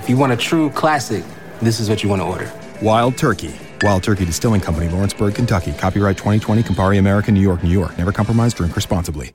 If you want a true classic, this is what you want to order. Wild Turkey. Wild Turkey Distilling Company, Lawrenceburg, Kentucky. Copyright 2020, Campari American, New York, New York. Never compromise, drink responsibly.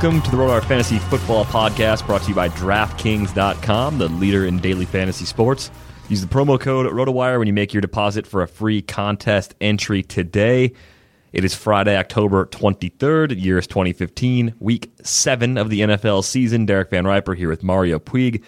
Welcome to the RotoWire Fantasy Football Podcast brought to you by DraftKings.com, the leader in daily fantasy sports. Use the promo code RotoWire when you make your deposit for a free contest entry today. It is Friday, October 23rd, year is 2015, week seven of the NFL season. Derek Van Riper here with Mario Puig.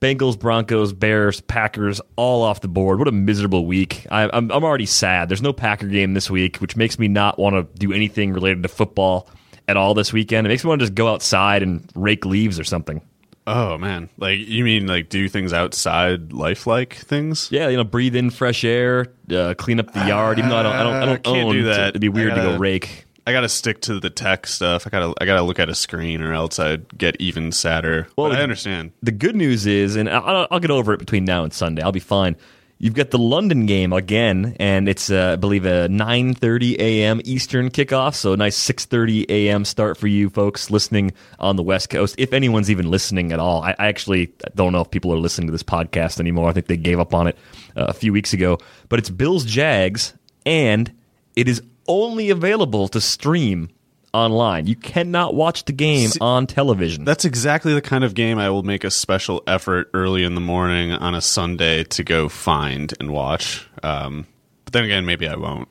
Bengals, Broncos, Bears, Packers, all off the board. What a miserable week. I, I'm already sad. There's no Packer game this week, which makes me not want to do anything related to football at all this weekend. It makes me want to just go outside and rake leaves or something. Oh man, like you mean like do things outside, lifelike things? Yeah, you know, breathe in fresh air, uh, clean up the yard. Even though I don't, I don't, I don't can't own, do that. so it'd be weird gotta- to go rake. I gotta stick to the tech stuff. I gotta I gotta look at a screen, or else I'd get even sadder. Well, but I understand. The good news is, and I'll, I'll get over it between now and Sunday. I'll be fine. You've got the London game again, and it's uh, I believe a 9:30 a.m. Eastern kickoff. So a nice 6:30 a.m. start for you folks listening on the West Coast. If anyone's even listening at all, I, I actually don't know if people are listening to this podcast anymore. I think they gave up on it uh, a few weeks ago. But it's Bills Jags, and it is only available to stream online. You cannot watch the game See- on television. That's exactly the kind of game I will make a special effort early in the morning on a Sunday to go find and watch. Um, but then again, maybe I won't.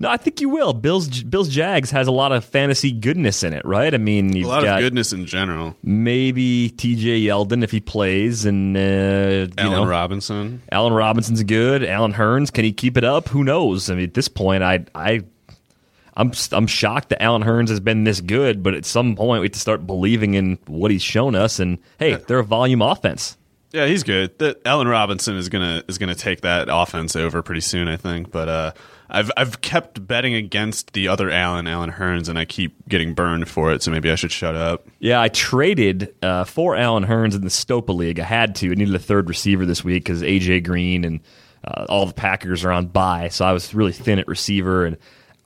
No, I think you will. Bills Bills Jags has a lot of fantasy goodness in it, right? I mean, A lot got of goodness in general. maybe T.J. Yeldon if he plays, and uh, you know, Robinson. Allen Robinson's good. Allen Hurns, can he keep it up? Who knows? I mean, at this point, I I I'm I'm shocked that Allen Hurns has been this good, but at some point we have to start believing in what he's shown us. And hey, they're a volume offense. Yeah, he's good. That Allen Robinson is gonna is gonna take that offense over pretty soon, I think. But uh, I've I've kept betting against the other Allen, Allen Hurns, and I keep getting burned for it. So maybe I should shut up. Yeah, I traded uh, for Allen Hurns in the Stopa League. I had to. I needed a third receiver this week because AJ Green and uh, all the Packers are on bye, so I was really thin at receiver, and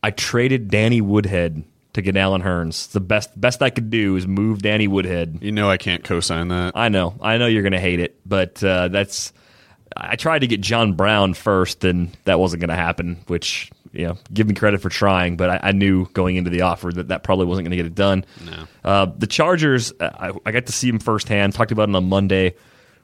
I traded Danny Woodhead to get Allen Hurns. The best best I could do is move Danny Woodhead. You know I can't co-sign that. I know, I know you're going to hate it, but uh, that's. I tried to get John Brown first, and that wasn't going to happen. Which you know, give me credit for trying, but I, I knew going into the offer that that probably wasn't going to get it done. No. Uh, the Chargers, uh, I, I got to see them firsthand. Talked about it on Monday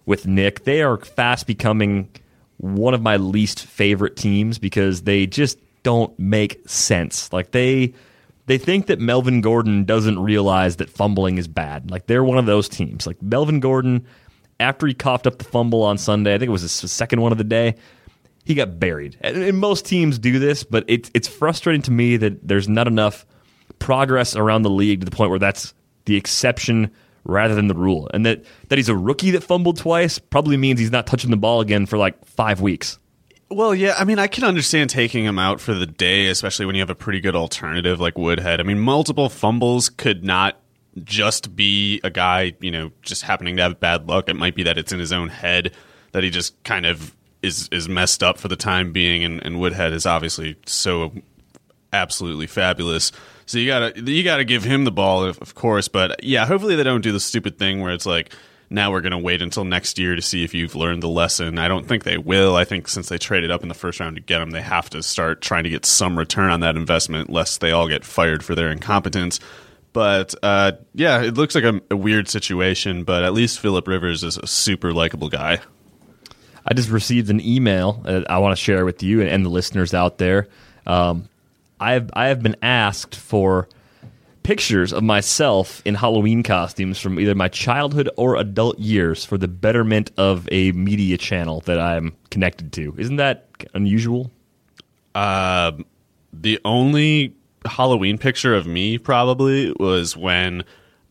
with Nick. They are fast becoming one of my least favorite teams because they just don't make sense. Like they they think that Melvin Gordon doesn't realize that fumbling is bad. Like they're one of those teams. Like Melvin Gordon, after he coughed up the fumble on Sunday, I think it was his second one of the day. He got buried. And, and most teams do this, but it's it's frustrating to me that there's not enough progress around the league to the point where that's the exception rather than the rule. And that, that he's a rookie that fumbled twice probably means he's not touching the ball again for like five weeks. Well, yeah, I mean, I can understand taking him out for the day, especially when you have a pretty good alternative like Woodhead. I mean, multiple fumbles could not just be a guy, you know, just happening to have bad luck. It might be that it's in his own head that he just kind of is is messed up for the time being, and, and Woodhead is obviously so absolutely fabulous. So you gotta you gotta give him the ball, of, of course. But yeah, hopefully they don't do the stupid thing where it's like now we're going to wait until next year to see if you've learned the lesson. I don't think they will. I think since they traded up in the first round to get him, they have to start trying to get some return on that investment, lest they all get fired for their incompetence. But uh, yeah, it looks like a, a weird situation. But at least Philip Rivers is a super likable guy. I just received an email that I want to share with you and the listeners out there. Um, I have I have been asked for pictures of myself in Halloween costumes from either my childhood or adult years for the betterment of a media channel that I'm connected to. Isn't that unusual? Uh, the only Halloween picture of me probably was when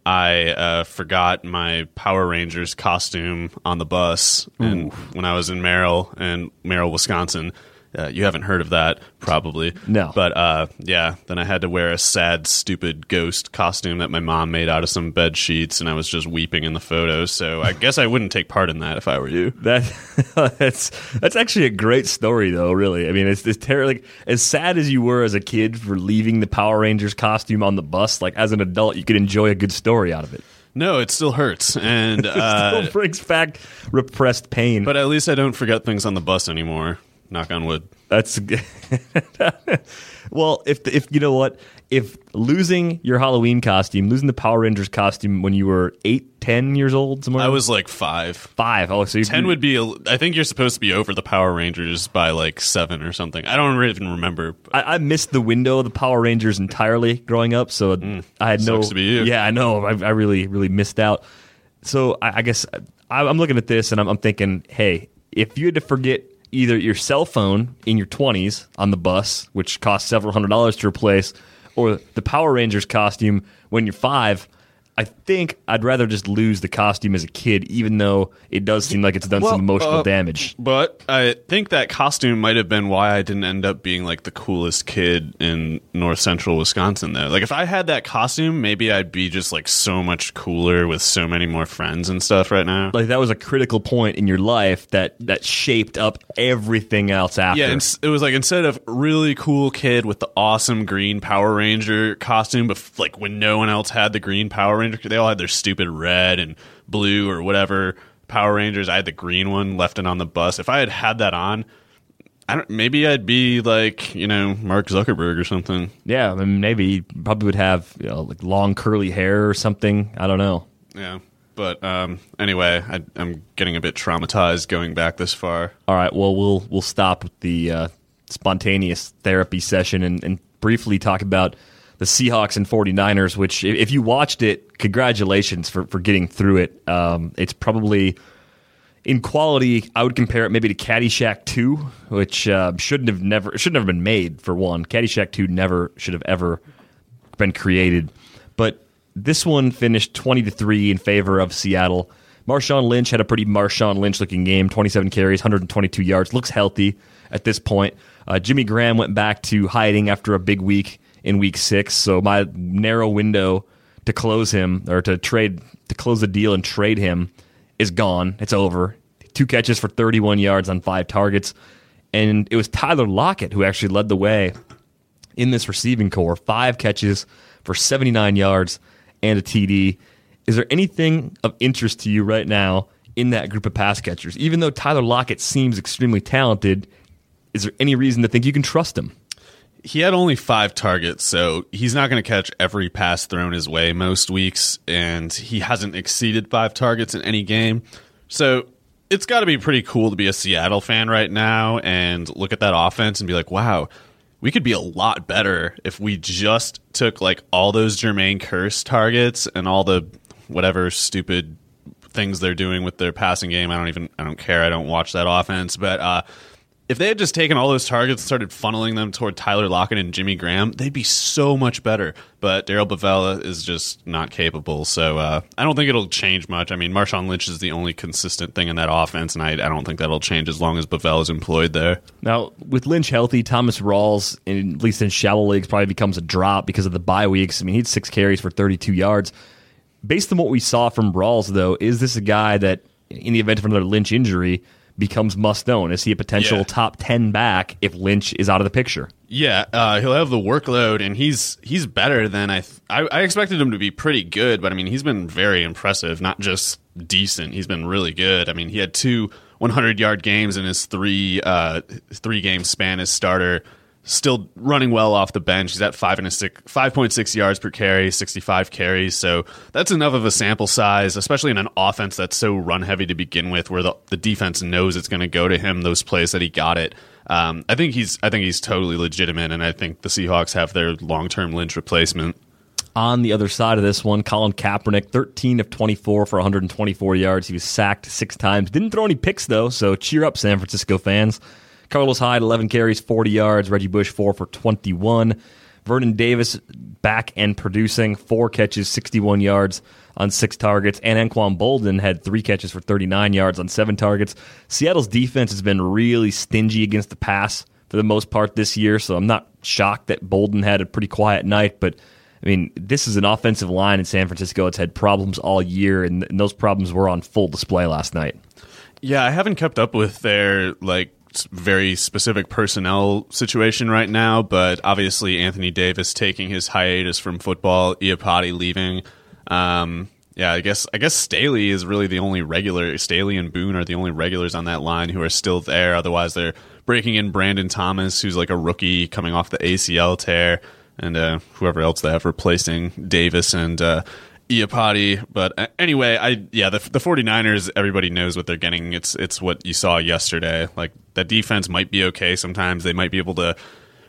I uh, forgot my Power Rangers costume on the bus, and when I was in Merrill and Merrill, Wisconsin. Uh, you haven't heard of that, probably. No. But uh, yeah, then I had to wear a sad, stupid ghost costume that my mom made out of some bed sheets, and I was just weeping in the photos. So I guess I wouldn't take part in that if I were you. That that's that's actually a great story, though. Really, I mean, it's, it's terrible. Like, as sad as you were as a kid for leaving the Power Rangers costume on the bus, like as an adult, you could enjoy a good story out of it. No, it still hurts, and It uh, still brings back repressed pain. but at least I don't forget things on the bus anymore. Knock on wood. That's well, if if you know what, if losing your Halloween costume, losing the Power Rangers costume when you were eight, ten years old, somewhere I was like five. five. Oh, so Ten would be. I think you're supposed to be over the Power Rangers by like seven or something. I don't even remember. I, I missed the window of the Power Rangers entirely growing up, so I had no. Mm. sucks to be you. Yeah, I know. I, I really, really missed out. So I, I guess I, I'm looking at this and I'm, I'm thinking, hey, if you had to forget either your cell phone in your 20s on the bus, which costs several hundred dollars to replace, or the Power Rangers costume when you're five. I think I'd rather just lose the costume as a kid, even though it does seem like it's done Well, some emotional uh, damage. But I think that costume might have been why I didn't end up being like the coolest kid in North Central Wisconsin. Though, like if I had that costume, maybe I'd be just like so much cooler with so many more friends and stuff right now. like that was a critical point in your life that that shaped up everything else after. Yeah, it was like instead of really cool kid with the awesome green Power Ranger costume, but f- like when no one else had the green Power Ranger, they all had their stupid red and blue or whatever Power Rangers. I had the green one left it on the bus. If I had had that on, I don't. Maybe I'd be like you know Mark Zuckerberg or something. yeah, I mean, maybe probably would have you know, like long curly hair or something. I don't know. Yeah, but um, anyway, I, I'm getting a bit traumatized going back this far. All right, well we'll we'll stop the uh, spontaneous therapy session and, and briefly talk about the Seahawks and 49ers, which if you watched it, congratulations for, for getting through it. Um, it's probably In quality, I would compare it maybe to Caddyshack 2, which uh, shouldn't have never should never been made for one. Caddyshack 2 never should have ever been created. But this one finished 20 to 3 in favor of Seattle. Marshawn Lynch had a pretty Marshawn Lynch looking game, 27 carries, 122 yards, looks healthy at this point. Uh, Jimmy Graham went back to hiding after a big week in week 6, so my narrow window to close him or to trade to close the deal and trade him is gone. It's over. Two catches for 31 yards on five targets. And it was Tyler Lockett who actually led the way in this receiving corps. Five catches for 79 yards and a TD. Is there anything of interest to you right now in that group of pass catchers? Even though Tyler Lockett seems extremely talented, is there any reason to think you can trust him? He had only five targets, so he's not going to catch every pass thrown his way most weeks, and he hasn't exceeded five targets in any game. So it's got to be pretty cool to be a Seattle fan right now and look at that offense and be like, wow, we could be a lot better if we just took like all those Jermaine Kearse targets and all the whatever stupid things they're doing with their passing game. I don't even I don't care. I don't watch that offense, but uh, if they had just taken all those targets and started funneling them toward Tyler Lockett and Jimmy Graham, they'd be so much better. But Darrell Bevell is just not capable. So uh, I don't think it'll change much. I mean, Marshawn Lynch is the only consistent thing in that offense, and I, I don't think that'll change as long as Bavella is employed there. Now, with Lynch healthy, Thomas Rawls, in, at least in shallow leagues, probably becomes a drop because of the bye weeks. I mean, he had six carries for 32 yards. Based on what we saw from Rawls, though, is this a guy that, in the event of another Lynch injury, becomes must own? Is he a potential Yeah. top 10 back if Lynch is out of the picture? Yeah, uh, he'll have the workload, and he's he's better than I, th- I I expected him to be pretty good, but I mean he's been very impressive, not just decent. He's been really good. I mean he had two 100 yard games in his three uh, three game span as starter. Still running well off the bench. He's at five and a six, five point six yards per carry, sixty five carries. So that's enough of a sample size, especially in an offense that's so run heavy to begin with, where the, the defense knows it's going to go to him. Those plays that he got it. Um, I think he's I think he's totally legitimate, and I think the Seahawks have their long term Lynch replacement. On the other side of this one, Colin Kaepernick, 13 of 24 for 124 yards. He was sacked six times. Didn't throw any picks, though, so cheer up, San Francisco fans. Carlos Hyde, 11 carries, 40 yards. Reggie Bush, 4 for 21. Vernon Davis back and producing, four catches, 61 yards on six targets. And Anquan Boldin had three catches for 39 yards on seven targets. Seattle's defense has been really stingy against the pass for the most part this year, so I'm not shocked that Bolden had a pretty quiet night, but I mean, this is an offensive line in San Francisco. It's had problems all year, and, and those problems were on full display last night. Yeah, I haven't kept up with their like very specific personnel situation right now, but obviously Anthony Davis taking his hiatus from football, Iupati leaving. Um, yeah, I guess I guess Staley is really the only regular. Staley and Boone are the only regulars on that line who are still there. Otherwise, they're breaking in Brandon Thomas, who's like a rookie coming off the ACL tear, and uh, whoever else they have replacing Davis and uh, Iupati. But uh, anyway, I yeah, the the 49ers, everybody knows what they're getting. It's it's what you saw yesterday. Like that defense might be okay sometimes. They might be able to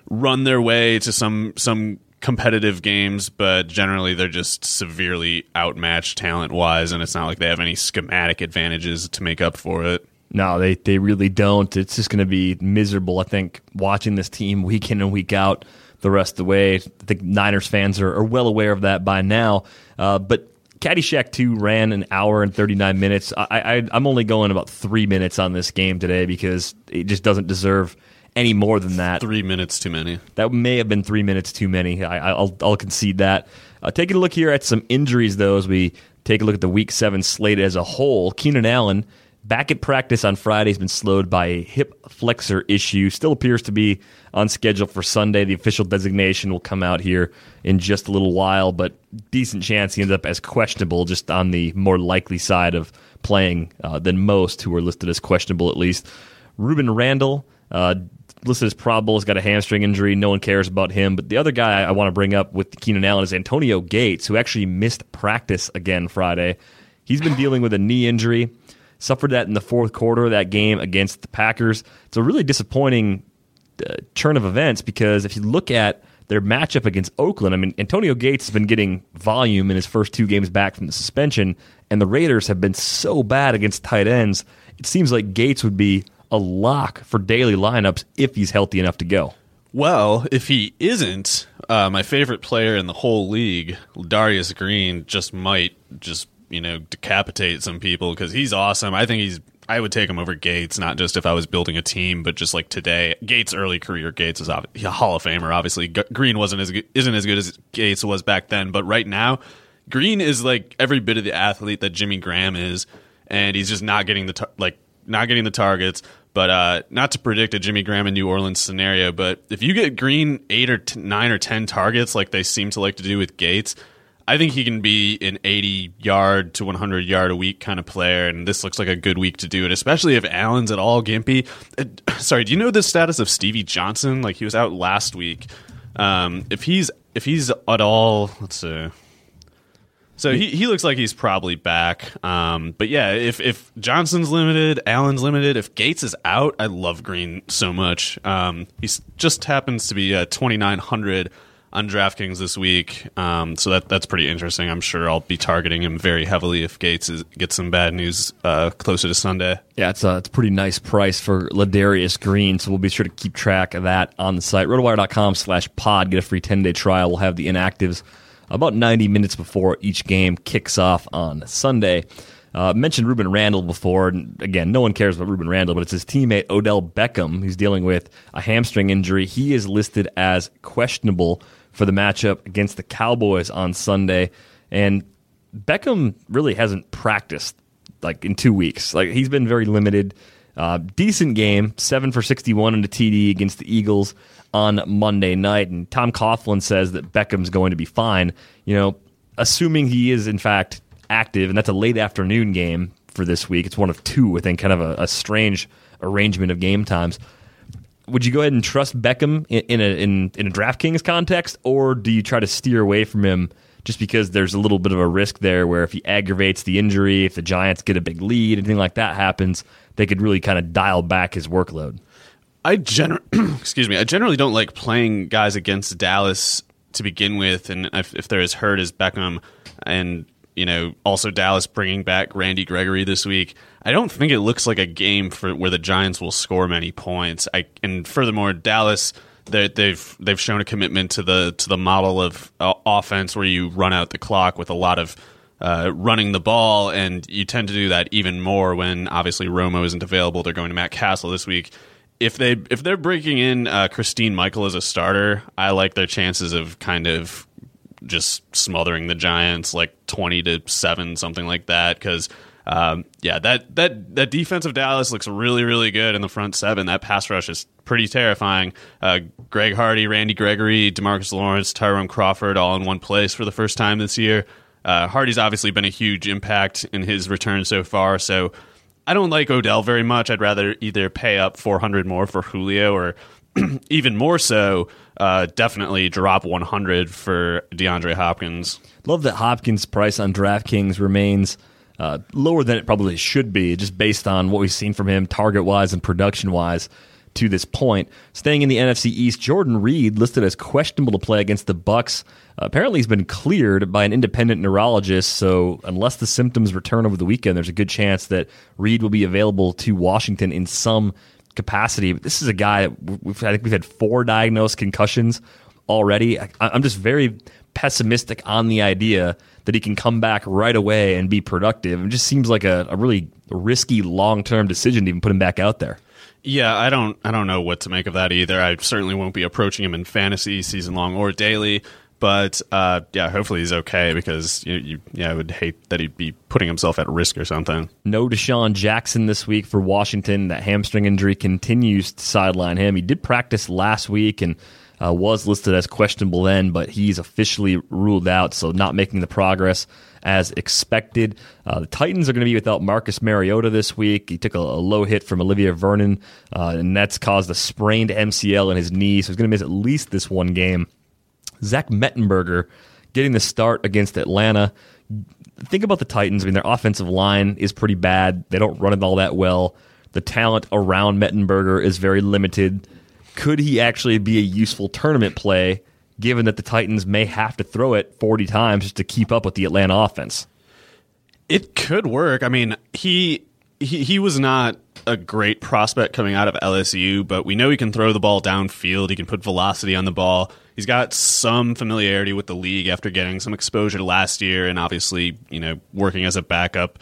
run their way to some some competitive games, but generally they're just severely outmatched talent wise, and it's not like they have any schematic advantages to make up for it. No, they, they really don't. It's just going to be miserable, I think, watching this team week in and week out the rest of the way. I think Niners fans are, are well aware of that by now. Uh, but Caddyshack 2 ran an hour and 39 minutes. I, I, I'm only going about three minutes on this game today because it just doesn't deserve any more than that. Three minutes too many. That may have been three minutes too many. I, I'll, I'll concede that. Uh, taking a look here at some injuries, though, as we take a look at the Week 7 slate as a whole. Keenan Allen, back at practice on Friday, has been slowed by a hip flexor issue. Still appears to be on schedule for Sunday. The official designation will come out here in just a little while, but decent chance he ends up as questionable, just on the more likely side of playing uh, than most who are listed as questionable at least. Rueben Randle, uh, listed as probable, has got a hamstring injury. No one cares about him. But the other guy I want to bring up with Keenan Allen is Antonio Gates, who actually missed practice again Friday. He's been dealing with a knee injury, suffered that in the fourth quarter of that game against the Packers. It's a really disappointing uh, turn of events because if you look at their matchup against Oakland, I mean, Antonio Gates has been getting volume in his first two games back from the suspension, and the Raiders have been so bad against tight ends. it seems like Gates would be a lock for daily lineups if he's healthy enough to go. Well, if he isn't, uh, my favorite player in the whole league, Darius Green, just might just you know decapitate some people because he's awesome. I think he's. I would take him over Gates, not just if I was building a team, but just like today. Gates' early career, Gates is a Hall of Famer. Obviously, G- Green wasn't as good, isn't as good as Gates was back then, but right now, Green is like every bit of the athlete that Jimmy Graham is, and he's just not getting the tar- like not getting the targets. But uh, not to predict a Jimmy Graham in New Orleans scenario, but if you get Green eight or t- nine or ten targets like they seem to like to do with Gates, I think he can be an 80 yard to 100 yard a week kind of player, and this looks like a good week to do it, especially if Allen's at all gimpy. Uh, sorry, do you know the status of Stevie Johnson? Like he was out last week. Um, if he's if he's at all, let's see. So he, he looks like he's probably back. Um, but yeah, if if Johnson's limited, Allen's limited, if Gates is out, I love Green so much. Um, he just happens to be uh, 2,900 on DraftKings this week. Um, so that that's pretty interesting. I'm sure I'll be targeting him very heavily if Gates is, gets some bad news uh, closer to Sunday. Yeah, it's a, it's a pretty nice price for Ladarius Green, so we'll be sure to keep track of that on the site. Rotowire.com slash pod. Get a free 10-day trial. We'll have the inactives about 90 minutes before each game kicks off on Sunday. Uh, mentioned Rueben Randle before, and again, no one cares about Rueben Randle, but it's his teammate Odell Beckham who's dealing with a hamstring injury. He is listed as questionable for the matchup against the Cowboys on Sunday, and Beckham really hasn't practiced like in two weeks. Like he's been very limited. Uh, decent game, seven for sixty-one in a TD against the Eagles on Monday night. And Tom Coughlin says that Beckham's going to be fine. You know, assuming he is in fact active, and that's a late afternoon game for this week. It's one of two, I think, kind of a, a strange arrangement of game times. Would you go ahead and trust Beckham in, in a in, in a DraftKings context, or do you try to steer away from him just because there's a little bit of a risk there where if he aggravates the injury, if the Giants get a big lead, anything like that happens, they could really kind of dial back his workload? I gener- excuse me. I generally don't like playing guys against Dallas to begin with, and if, if they're as hurt as Beckham, and you know also Dallas bringing back Randy Gregory this week, I don't think it looks like a game for where the Giants will score many points. I and furthermore, Dallas they've they've shown a commitment to the to the model of uh, offense where you run out the clock with a lot of uh, running the ball, and you tend to do that even more when obviously Romo isn't available. They're going to Matt Cassel this week if they if they're breaking in uh, Christine Michael as a starter, I like their chances of kind of just smothering the Giants like twenty to seven, something like that. Because um, yeah, that that that defense of Dallas looks really really good in the front seven. That pass rush is pretty terrifying. Uh, Greg Hardy, Randy Gregory, Demarcus Lawrence, Tyrone Crawford, all in one place for the first time this year. Uh, Hardy's obviously been a huge impact in his return so far, so I don't like Odell very much. I'd rather either pay up 400 more for Julio or even more so, uh, definitely drop 100 for DeAndre Hopkins. Love that Hopkins' price on DraftKings remains uh, lower than it probably should be, just based on what we've seen from him target wise and production wise to this point. Staying in the NFC East, Jordan Reed listed as questionable to play against the Bucs. Uh, apparently, he's been cleared by an independent neurologist. So, unless the symptoms return over the weekend, there's a good chance that Reed will be available to Washington in some capacity. But this is a guy we've, I think we've had four diagnosed concussions already. I, I'm just very pessimistic on the idea that he can come back right away and be productive. It just seems like a, a really risky long term decision to even put him back out there. Yeah, I don't I don't know what to make of that either. I certainly won't be approaching him in fantasy season long or daily. But uh, yeah, hopefully he's okay because you, you, yeah, I would hate that he'd be putting himself at risk or something. No DeSean Jackson this week for Washington. That hamstring injury continues to sideline him. He did practice last week and uh, was listed as questionable then, but he's officially ruled out, so not making the progress as expected. Uh, the Titans are going to be without Marcus Mariota this week. He took a, a low hit from Olivier Vernon, uh, and that's caused a sprained MCL in his knee, so he's going to miss at least this one game. Zach Mettenberger getting the start against Atlanta. Think about the Titans. I mean, their offensive line is pretty bad. They don't run it all that well. The talent around Mettenberger is very limited. Could he actually be a useful tournament play, given that the Titans may have to throw it 40 times just to keep up with the Atlanta offense? It could work. I mean, he he he was not a great prospect coming out of LSU, but we know he can throw the ball downfield. He can put velocity on the ball. He's got some familiarity with the league after getting some exposure last year, and obviously, you know, working as a backup.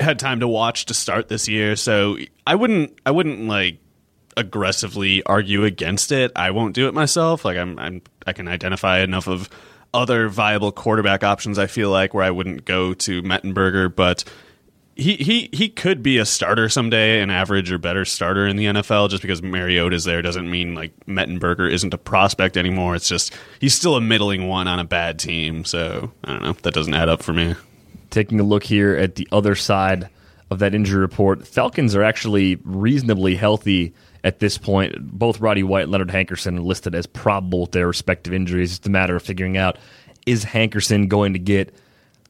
Had time to watch to start this year, so I wouldn't I wouldn't like aggressively argue against it. I won't do it myself. Like I'm, I'm I can identify enough of other viable quarterback options. I feel like where I wouldn't go to Mettenberger, but he he he could be a starter someday, an average or better starter in the NFL. Just because Mariota is there doesn't mean like Mettenberger isn't a prospect anymore. It's just he's still a middling one on a bad team. So I don't know. That doesn't add up for me. Taking a look here at the other side of that injury report, Falcons are actually reasonably healthy at this point. Both Roddy White and Leonard Hankerson are listed as probable with their respective injuries. It's a matter of figuring out is Hankerson going to get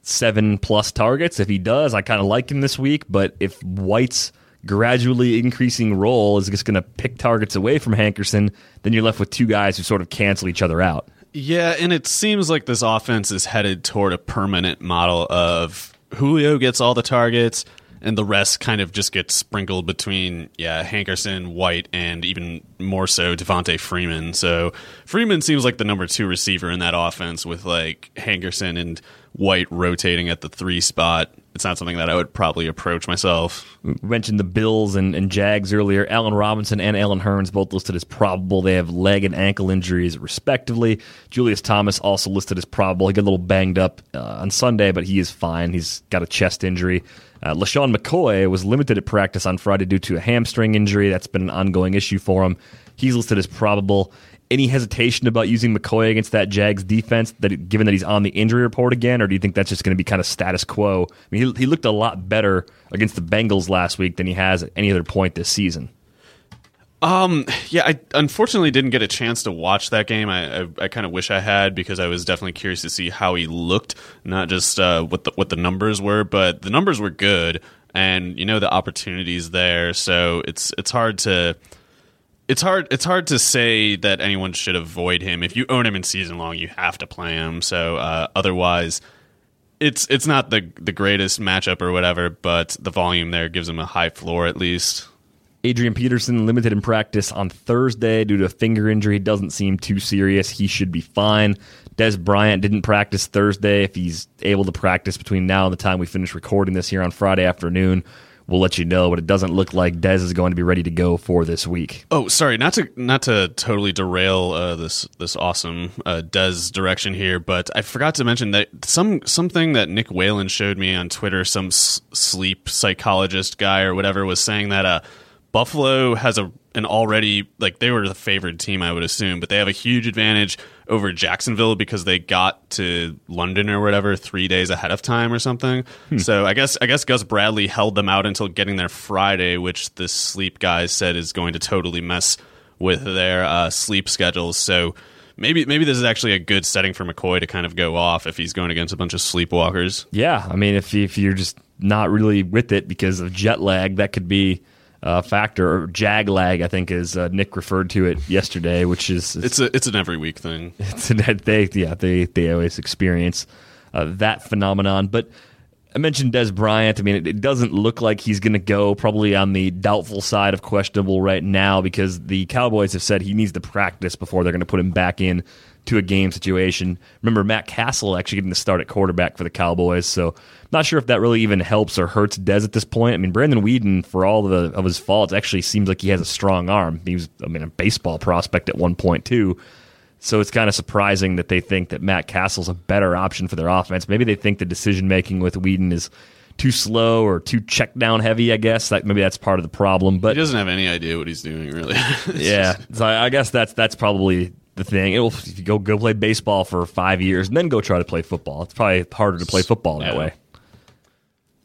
seven plus targets. If he does, I kind of like him this week. But if White's gradually increasing role is just going to pick targets away from Hankerson, then you're left with two guys who sort of cancel each other out. Yeah, and it seems like this offense is headed toward a permanent model of Julio gets all the targets and the rest kind of just gets sprinkled between yeah Hankerson, White, and even more so Devonta Freeman. So Freeman seems like the number two receiver in that offense with like Hankerson and White rotating at the three spot. It's not something that I would probably approach myself. We mentioned the Bills and, and Jags earlier. Allen Robinson and Allen Hurns both listed as probable. They have leg and ankle injuries, respectively. Julius Thomas also listed as probable. He got a little banged up uh, on Sunday, but he is fine. He's got a chest injury. Uh, LeSean McCoy was limited at practice on Friday due to a hamstring injury. That's been an ongoing issue for him. He's listed as probable any hesitation about using McCoy against that Jags defense, that given that he's on the injury report again, or do you think that's just going to be kind of status quo? I mean, he, he looked a lot better against the Bengals last week than he has at any other point this season. Um, yeah, I unfortunately didn't get a chance to watch that game. I I, I kind of wish I had because I was definitely curious to see how he looked, not just uh, what the what the numbers were, but the numbers were good, and you know the opportunities there. So it's it's hard to it's hard it's hard to say that anyone should avoid him. If you own him in season long, you have to play him. So uh, otherwise, it's it's not the the greatest matchup or whatever, but the volume there gives him a high floor at least. Adrian Peterson limited in practice on Thursday due to a finger injury. Doesn't seem too serious. He should be fine. Dez Bryant didn't practice Thursday. If he's able to practice between now and the time we finish recording this here on Friday afternoon, we'll let you know. But it doesn't look like Dez is going to be ready to go for this week. Oh, sorry, not to not to totally derail uh, this this awesome uh, Dez direction here, but I forgot to mention that some something that Nick Whalen showed me on Twitter, some s- sleep psychologist guy or whatever, was saying that uh, Buffalo has a an already like they were the favored team, I would assume, but they have a huge advantage over Jacksonville because they got to London or whatever three days ahead of time or something. Hmm. So I guess I guess Gus Bradley held them out until getting there Friday, which the sleep guys said is going to totally mess with their uh, sleep schedules. So maybe maybe this is actually a good setting for McCoy to kind of go off if he's going against a bunch of sleepwalkers. Yeah, I mean, if if you're just not really with it because of jet lag, that could be a factor. Or jag lag, I think, as uh, Nick referred to it yesterday, which is It's a it's an every week thing. it's that they yeah they they always experience uh, that phenomenon. But I mentioned Dez Bryant. I mean, it, it doesn't look like he's going to go. Probably on the doubtful side of questionable right now because the Cowboys have said he needs to practice before they're going to put him back in to a game situation. Remember, Matt Cassel actually getting the start at quarterback for the Cowboys, so not sure if that really even helps or hurts Dez at this point. I mean, Brandon Weeden, for all of, the, of his faults, actually seems like he has a strong arm. He was, I mean, a baseball prospect at one point too. So it's kind of surprising that they think that Matt Cassel's a better option for their offense. Maybe they think the decision making with Weeden is too slow or too check down heavy. I guess that maybe that's part of the problem. But He doesn't have any idea what he's doing, really. Yeah, so I I guess that's that's probably the thing. It'll if you go go play baseball for five years and then go try to play football. It's probably harder to play football that Yeah. way.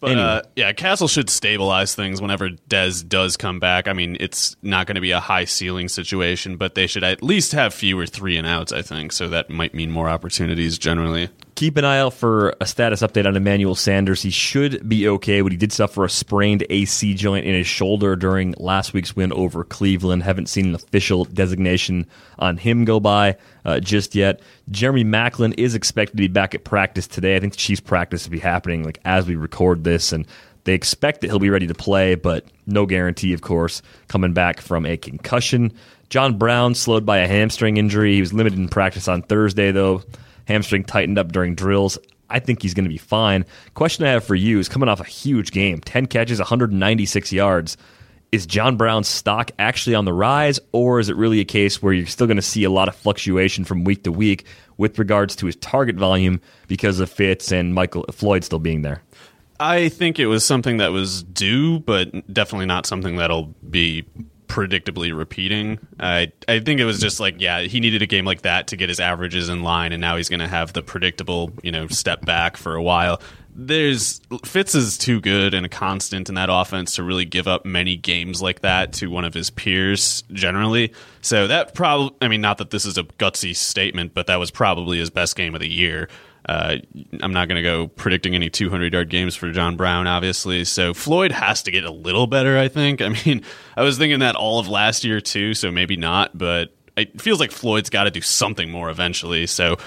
But Anyway. uh, yeah, Cassel should stabilize things whenever Dez does come back. I mean, it's not going to be a high ceiling situation, but they should at least have fewer three and outs. I think so. That might mean more opportunities generally. Keep an eye out for a status update on Emmanuel Sanders. He should be okay, but he did suffer a sprained AC joint in his shoulder during last week's win over Cleveland. Haven't seen an official designation on him go by uh, just yet. Jeremy Maclin is expected to be back at practice today. I think the Chiefs practice will be happening like as we record this, and They expect that he'll be ready to play, but no guarantee, of course, coming back from a concussion. John Brown slowed by a hamstring injury. He was limited in practice on Thursday, though. Hamstring tightened up during drills. I think he's going to be fine. Question I have for you is coming off a huge game 10 catches, 196 yards. Is John Brown's stock actually on the rise, or is it really a case where you're still going to see a lot of fluctuation from week to week with regards to his target volume because of Fitz and Michael Floyd still being there? I think it was something that was due, but definitely not something that'll be predictably repeating. I I think it was just like yeah, he needed a game like that to get his averages in line, and now he's going to have the predictable you know step back for a while. There's Fitz is too good and a constant in that offense to really give up many games like that to one of his peers generally. So that probably, I mean, not that this is a gutsy statement, but that was probably his best game of the year. Uh, I'm not going to go predicting any 200 yard games for John Brown, obviously. So Floyd has to get a little better, I think. I mean, I was thinking that all of last year, too, so maybe not, but it feels like Floyd's got to do something more eventually. So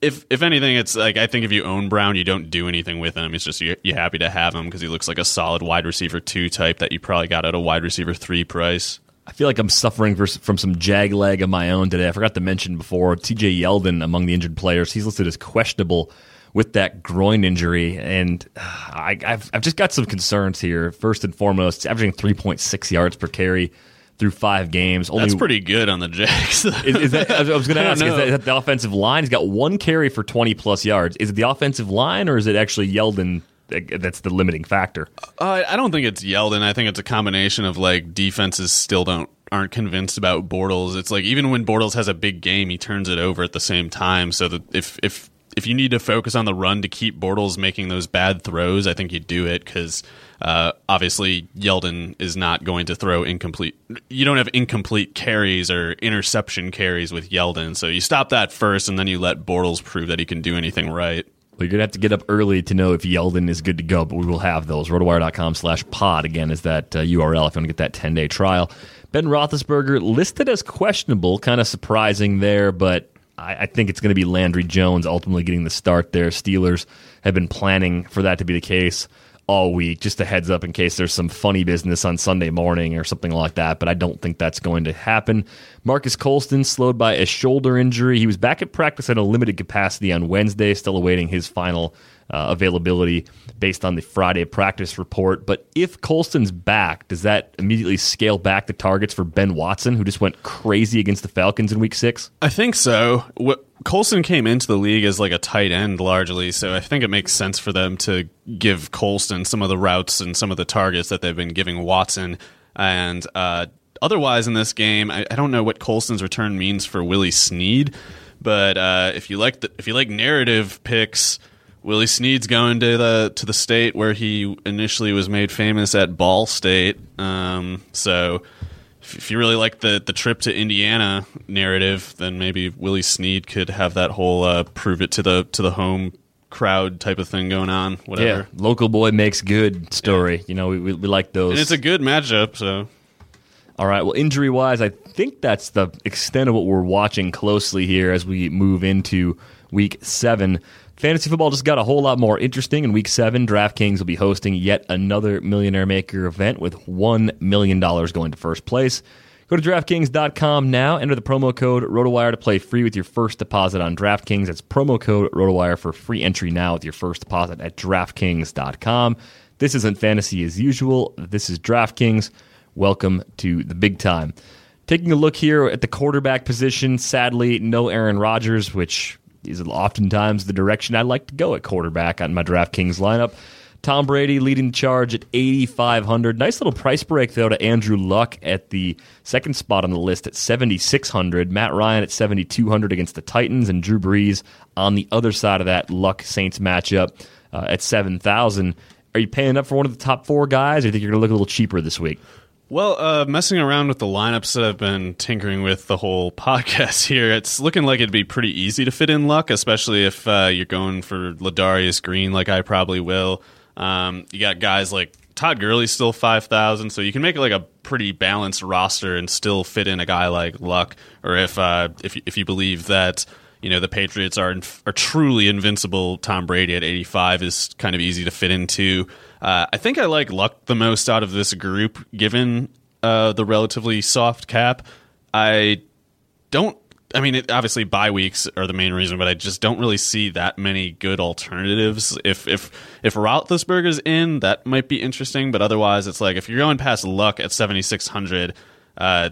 if if anything, it's like I think if you own Brown, you don't do anything with him. It's just you're, you're happy to have him because he looks like a solid wide receiver two type that you probably got at a wide receiver three price. I feel like I'm suffering from some jag leg of my own today. I forgot to mention before TJ Yeldon among the injured players. He's listed as questionable with that groin injury, and uh, I, have I've just got some concerns here. First and foremost, averaging 3.6 yards per carry through five games. Only, That's pretty good on the Jags. is, is that, I was going to ask, is that, is that the offensive line? He's got one carry for 20 plus yards. Is it the offensive line, or is it actually Yeldon that's the limiting factor. Uh, I don't think it's Yeldon. I think it's a combination of like defenses still don't aren't convinced about Bortles. It's like even when Bortles has a big game, he turns it over at the same time. So that if if if you need to focus on the run to keep Bortles making those bad throws, I think you do it because uh, obviously Yeldon is not going to throw incomplete. You don't have incomplete carries or interception carries with Yeldon, so you stop that first, and then you let Bortles prove that he can do anything right. Well, you're going to have to get up early to know if Yeldon is good to go, but we will have those. Rotowire.com slash pod, again, is that uh, URL if you want to get that 10 day trial. Ben Roethlisberger listed as questionable, kind of surprising there, but I, I think it's going to be Landry Jones ultimately getting the start there. Steelers have been planning for that to be the case all week. Just a heads up in case there's some funny business on Sunday morning or something like that, but I don't think that's going to happen. Marques Colston slowed by a shoulder injury. He was back at practice in a limited capacity on Wednesday, still awaiting his final uh, availability based on the Friday practice report. But if Colston's back, does that immediately scale back the targets for Ben Watson, who just went crazy against the Falcons in week six? I think so. What, Colston came into the league as like a tight end largely, so I think it makes sense for them to give Colston some of the routes and some of the targets that they've been giving Watson. And uh, otherwise, in this game, I, I, don't know what Colston's return means for Willie Snead, but uh, if you like the, if you like narrative picks Willie Snead's going to the to the state where he initially was made famous at Ball State. Um, so if you really like the the trip to Indiana narrative, then maybe Willie Snead could have that whole uh, prove it to the to the home crowd type of thing going on. Whatever. Yeah, local boy makes good story. Yeah. You know, we, we, we like those. And it's a good matchup. So. All right. Well, injury wise, I think that's the extent of what we're watching closely here as we move into week seven. Fantasy football just got a whole lot more interesting. In week seven, DraftKings will be hosting yet another Millionaire Maker event with $1 million going to first place. Go to DraftKings.com now, enter the promo code ROTOWIRE to play free with your first deposit on DraftKings. That's promo code ROTOWIRE for free entry now with your first deposit at DraftKings.com. This isn't fantasy as usual. This is DraftKings. Welcome to the big time. Taking a look here at the quarterback position, sadly, no Aaron Rodgers, which is oftentimes the direction I like to go at quarterback on my DraftKings lineup. Tom Brady leading the charge at 8,500. Nice little price break, though, to Andrew Luck at the second spot on the list at 7,600. Matt Ryan at 7,200 against the Titans, and Drew Brees on the other side of that Luck Saints matchup uh, at 7,000. Are you paying up for one of the top four guys, or do you think you're going to look a little cheaper this week? Well, uh, messing around with the lineups that I've been tinkering with the whole podcast here, it's looking like it'd be pretty easy to fit in luck, especially if uh, you're going for Ladarius Green, like I probably will. Um, you got guys like Todd Gurley's still five thousand, so you can make like a pretty balanced roster and still fit in a guy like Luck. Or if uh, if if you believe that you know the Patriots are are truly invincible. Tom Brady at 85 is kind of easy to fit into. Uh, I think I like Luck the most out of this group, given uh, the relatively soft cap. I don't. I mean, it, obviously, bye weeks are the main reason, but I just don't really see that many good alternatives. If if if Roethlisberger's in, that might be interesting, but otherwise, it's like if you're going past Luck at 7600, uh,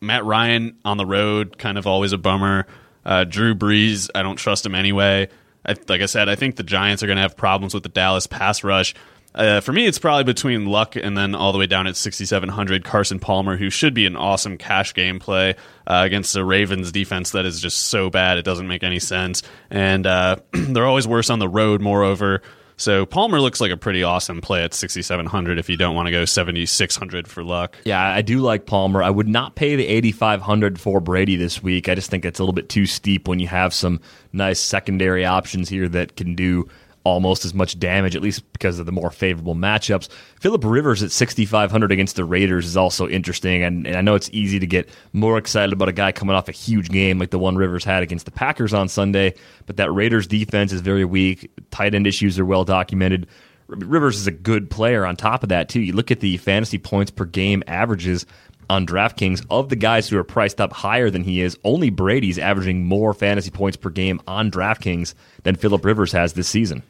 Matt Ryan on the road, kind of always a bummer. Uh, Drew Brees, I don't trust him anyway. I, like I said, I think the Giants are going to have problems with the Dallas pass rush. Uh, for me, it's probably between Luck and then all the way down at 6,700, Carson Palmer, who should be an awesome cash game play uh, against the Ravens defense that is just so bad it doesn't make any sense. And uh, they're always worse on the road, moreover. So Palmer looks like a pretty awesome play at 6,700 if you don't want to go 7,600 for Luck. Yeah, I do like Palmer. I would not pay the 8,500 for Brady this week. I just think it's a little bit too steep when you have some nice secondary options here that can do almost as much damage, at least because of the more favorable matchups. Philip Rivers at 6,500 against the Raiders is also interesting, and, and, I know it's easy to get more excited about a guy coming off a huge game like the one Rivers had against the Packers on Sunday, but that Raiders defense is very weak. Tight end issues are well documented. Rivers is a good player on top of that, too. You look at the fantasy points per game averages on DraftKings of the guys who are priced up higher than he is, only Brady's averaging more fantasy points per game on DraftKings than Philip Rivers has this season.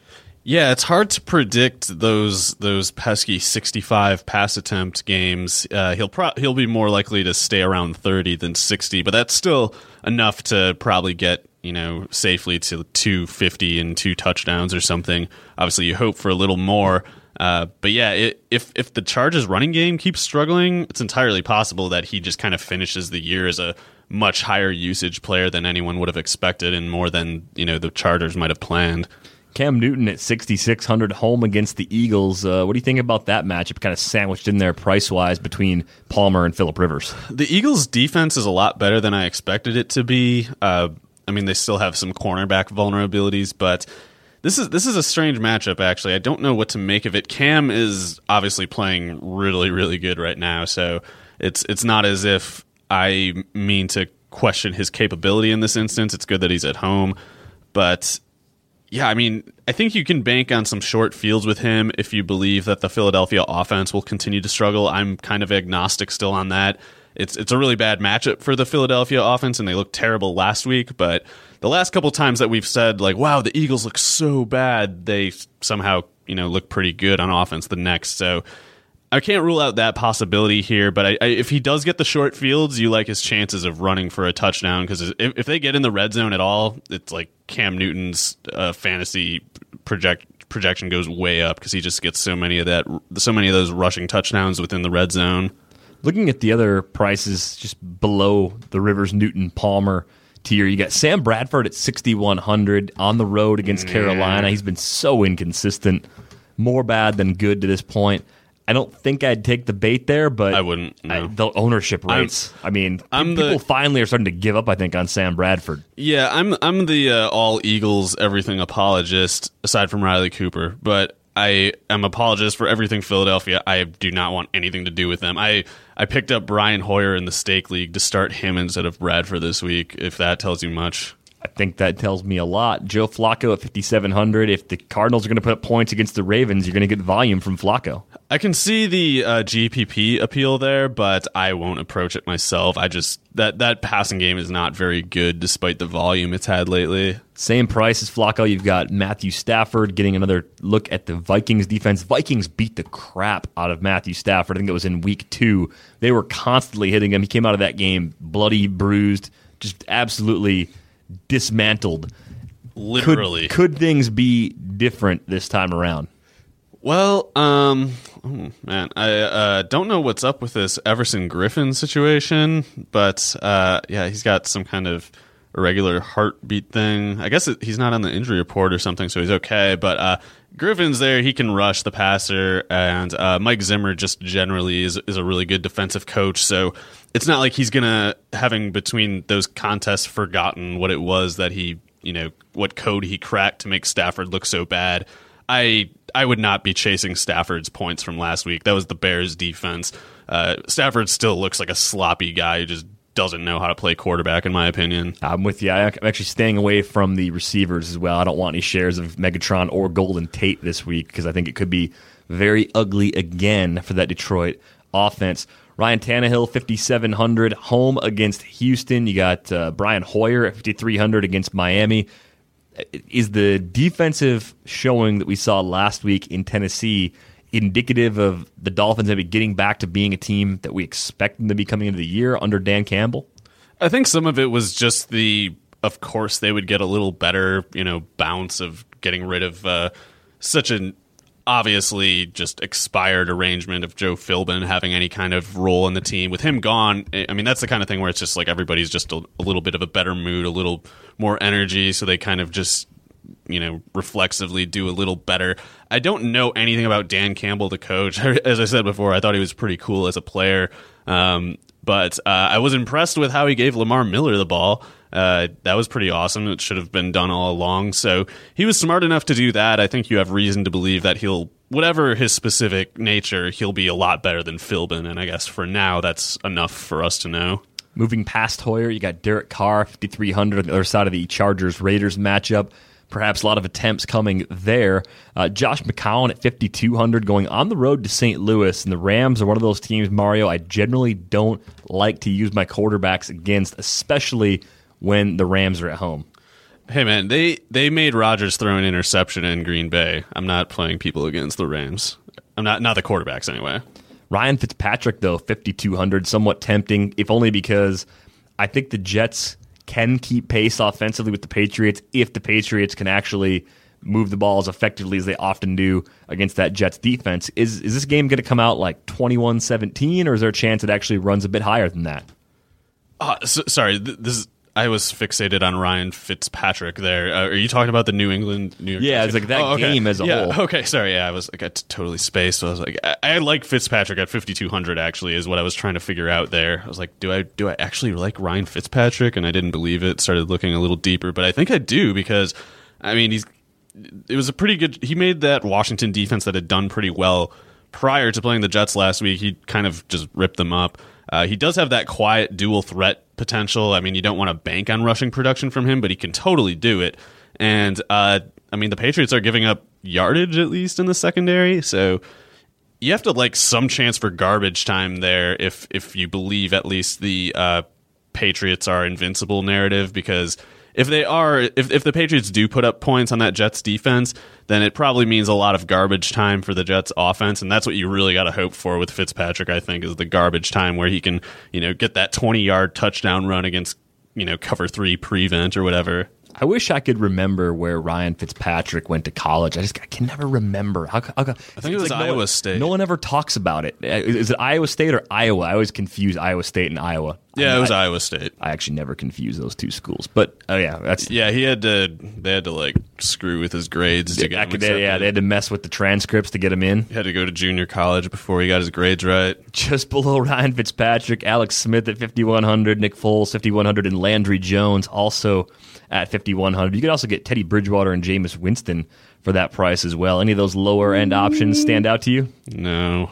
Yeah, it's hard to predict those those pesky 65 pass attempt games. Uh, he'll pro- he'll be more likely to stay around 30 than 60, but that's still enough to probably get you know safely to 250 and two touchdowns or something. Obviously, you hope for a little more. Uh, but yeah, it, if if the Chargers running game keeps struggling, it's entirely possible that he just kind of finishes the year as a much higher usage player than anyone would have expected, and more than you know the Chargers might have planned. Cam Newton at 6,600 home against the Eagles. Uh, what do you think about that matchup, kind of sandwiched in there price wise between Palmer and Philip Rivers? The Eagles' defense is a lot better than I expected it to be. Uh, I mean, they still have some cornerback vulnerabilities, but this is this is a strange matchup. Actually, I don't know what to make of it. Cam is obviously playing really, really good right now, so it's it's not as if I mean to question his capability in this instance. It's good that he's at home, but yeah, I mean, I think you can bank on some short fields with him if you believe that the Philadelphia offense will continue to struggle. I'm kind of agnostic still on that. It's it's a really bad matchup for the Philadelphia offense, and they looked terrible last week. But the last couple times that we've said like, "Wow, the Eagles look so bad," they somehow you know look pretty good on offense the next. So I can't rule out that possibility here, but I, I, if he does get the short fields, you like his chances of running for a touchdown because if, if, they get in the red zone at all, it's like Cam Newton's uh, fantasy project projection goes way up because he just gets so many of that, so many of those rushing touchdowns within the red zone. Looking at the other prices just below the Rivers Newton Palmer tier, you got Sam Bradford at sixty one hundred on the road against Carolina. He's been so inconsistent, more bad than good to this point. I don't think I'd take the bait there, but I wouldn't. No. I, the ownership rates. I'm, i mean, I'm people the, finally are starting to give up. I think on Sam Bradford. Yeah, I'm I'm the uh, all Eagles everything apologist aside from Riley Cooper, but I am apologist for everything Philadelphia. I do not want anything to do with them. I I picked up Brian Hoyer in the stake league to start him instead of Bradford this week. If that tells you much. I think that tells me a lot. Joe Flacco at 5,700. If the Cardinals are going to put up points against the Ravens, you're going to get volume from Flacco. I can see the uh, GPP appeal there, but I won't approach it myself. I just that that passing game is not very good, despite the volume it's had lately. Same price as Flacco. You've got Matthew Stafford getting another look at the Vikings defense. Vikings beat the crap out of Matthew Stafford. I think it was in week two. They were constantly hitting him. He came out of that game bloody, bruised, just absolutely dismantled. Literally. Could, could things be different this time around? Well, um, oh, man, I uh, don't know what's up with this Everson Griffen situation, but uh, yeah, he's got some kind of irregular heartbeat thing. I guess it, he's not on the injury report or something, so he's okay. But uh, Griffen's there; he can rush the passer, and uh, Mike Zimmer just generally is is a really good defensive coach. So it's not like he's gonna having between those contests forgotten what it was that he you know what code he cracked to make Stafford look so bad. I I would not be chasing Stafford's points from last week. That was the Bears defense. Uh, Stafford still looks like a sloppy guy who just doesn't know how to play quarterback, in my opinion. I'm with you. I'm actually staying away from the receivers as well. I don't want any shares of Megatron or Golden Tate this week because I think it could be very ugly again for that Detroit offense. Ryan Tannehill, 5,700, home against Houston. You got uh, Brian Hoyer at 5,300 against Miami. Is the defensive showing that we saw last week in Tennessee indicative of the Dolphins maybe getting back to being a team that we expect them to be coming into the year under Dan Campbell? I think some of it was just the, of course, they would get a little better, you know, bounce of getting rid of uh, such an obviously just expired arrangement of Joe Philbin having any kind of role in the team. With him gone, I mean, that's the kind of thing where it's just like everybody's just a, a little bit of a better mood, a little more energy, so they kind of just you know reflexively do a little better. I don't know anything about Dan Campbell, the coach. As I said before, I thought he was pretty cool as a player, um, but uh, I was impressed with how he gave Lamar Miller the ball. Uh, that was pretty awesome. It should have been done all along. So he was smart enough to do that. I think you have reason to believe that he'll, whatever his specific nature, he'll be a lot better than Philbin. And I guess for now, that's enough for us to know. Moving past Hoyer, you got Derek Carr, 5,300 on the other side of the Chargers Raiders matchup. Perhaps a lot of attempts coming there. Uh, Josh McCown at 5,200 going on the road to St. Louis. And the Rams are one of those teams, Mario, I generally don't like to use my quarterbacks against, especially when the Rams are at home. Hey man, they they made Rodgers throw an interception in Green Bay. I'm not playing people against the Rams. I'm not not the quarterbacks anyway. Ryan Fitzpatrick though, 5200, somewhat tempting, if only because I think the Jets can keep pace offensively with the Patriots if the Patriots can actually move the ball as effectively as they often do against that Jets defense. Is is this game going to come out like 21-17 or is there a chance it actually runs a bit higher than that? Uh, so, sorry, th- this is I was fixated on Ryan Fitzpatrick there. Uh, are you talking about the New England New York? Yeah, it's like that oh, okay. game as a yeah, whole. Okay, sorry. Yeah, I was like I totally spaced. So I was like, I, I like Fitzpatrick at 5200. Actually, is what I was trying to figure out there. I was like, do I do I actually like Ryan Fitzpatrick? And I didn't believe it. Started looking a little deeper, but I think I do because I mean he's it was a pretty good. He made that Washington defense that had done pretty well prior to playing the Jets last week. He kind of just ripped them up. Uh, he does have that quiet dual threat potential. I mean, you don't want to bank on rushing production from him, but he can totally do it. And uh, I mean, the Patriots are giving up yardage at least in the secondary, so you have to like some chance for garbage time there if if you believe at least the uh, Patriots are invincible narrative because if they are if if the Patriots do put up points on that Jets defense, then it probably means a lot of garbage time for the Jets offense and that's what you really got to hope for with Fitzpatrick I think is the garbage time where he can, you know, get that 20-yard touchdown run against, you know, cover 3 prevent or whatever. I wish I could remember where Ryan Fitzpatrick went to college. I just I can never remember. How, how, I think it was like Iowa no one, State. No one ever talks about it. Uh, is it Iowa State or Iowa? I always confuse Iowa State and Iowa. Yeah, I, it was I, Iowa State. I actually never confuse those two schools. But oh yeah, that's yeah. He had to. They had to like screw with his grades to get him Yeah, they had to mess with the transcripts to get him in. He had to go to junior college before he got his grades right. Just below Ryan Fitzpatrick, Alex Smith at fifty one hundred, Nick Foles fifty one hundred, and Landry Jones also at 5100 You could also get Teddy Bridgewater and Jameis Winston for that price as well. Any of those lower end options stand out to you? No.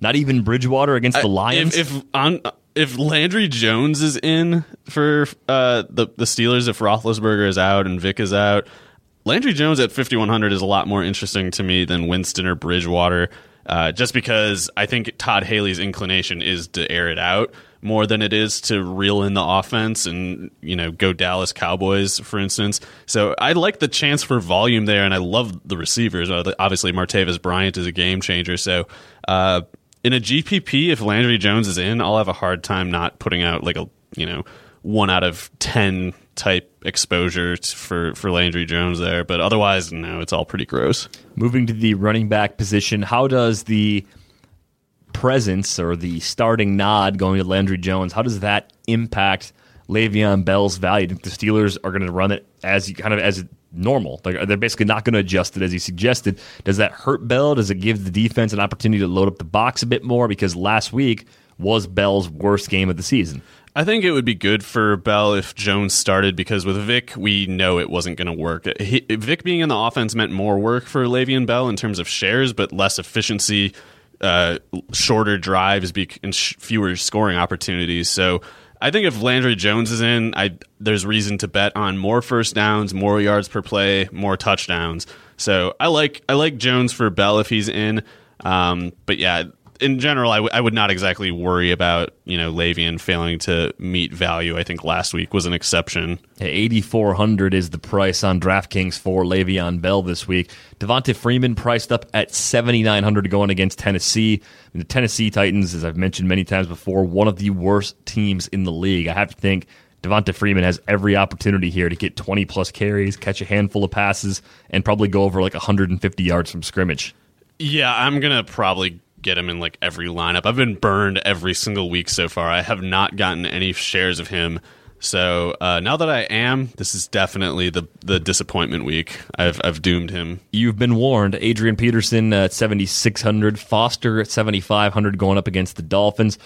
Not even Bridgewater against the Lions? If, if on if Landry Jones is in for uh, the the Steelers, if Roethlisberger is out and Vick is out, Landry Jones at 5100 is a lot more interesting to me than Winston or Bridgewater. Uh, just because I think Todd Haley's inclination is to air it out more than it is to reel in the offense and you know go Dallas Cowboys for instance. So I like the chance for volume there, and I love the receivers. Uh, obviously, Martavis Bryant is a game changer. So uh, in a GPP, if Landry Jones is in, I'll have a hard time not putting out like a you know one out of ten type exposure for for Landry Jones there. But otherwise, no, it's all pretty gross. Moving to the running back position, how does the presence or the starting nod going to Landry Jones, how does that impact Le'Veon Bell's value? The Steelers are going to run it as kind of as normal. Like they're basically not going to adjust it as he suggested. Does that hurt Bell? Does it give the defense an opportunity to load up the box a bit more? Because last week was Bell's worst game of the season. I think it would be good for Bell if Jones started because with Vick, we know it wasn't going to work. He, Vick being in the offense meant more work for Le'Veon Bell in terms of shares, but less efficiency uh, shorter drives, be- and sh- fewer scoring opportunities. So I think if Landry Jones is in, I there's reason to bet on more first downs, more yards per play, more touchdowns. So I like I like Jones for Bell if he's in. Um, but yeah, in general, I, w- I would not exactly worry about you know Le'Veon failing to meet value. I think last week was an exception. Eighty four hundred is the price on DraftKings for Le'Veon Bell this week. Devonta Freeman priced up at seventy nine hundred going against Tennessee. And the Tennessee Titans, as I've mentioned many times before, one of the worst teams in the league. I have to think Devonta Freeman has every opportunity here to get 20 plus carries, catch a handful of passes, and probably go over like 150 yards from scrimmage. Yeah, I'm gonna probably get him in like every lineup. I've been burned every single week so far. I have not gotten any shares of him. So uh, now that I am, this is definitely the the disappointment week. I've I've doomed him. You've been warned. Adrian Peterson at 7600, Foster at 7500 going up against the Dolphins.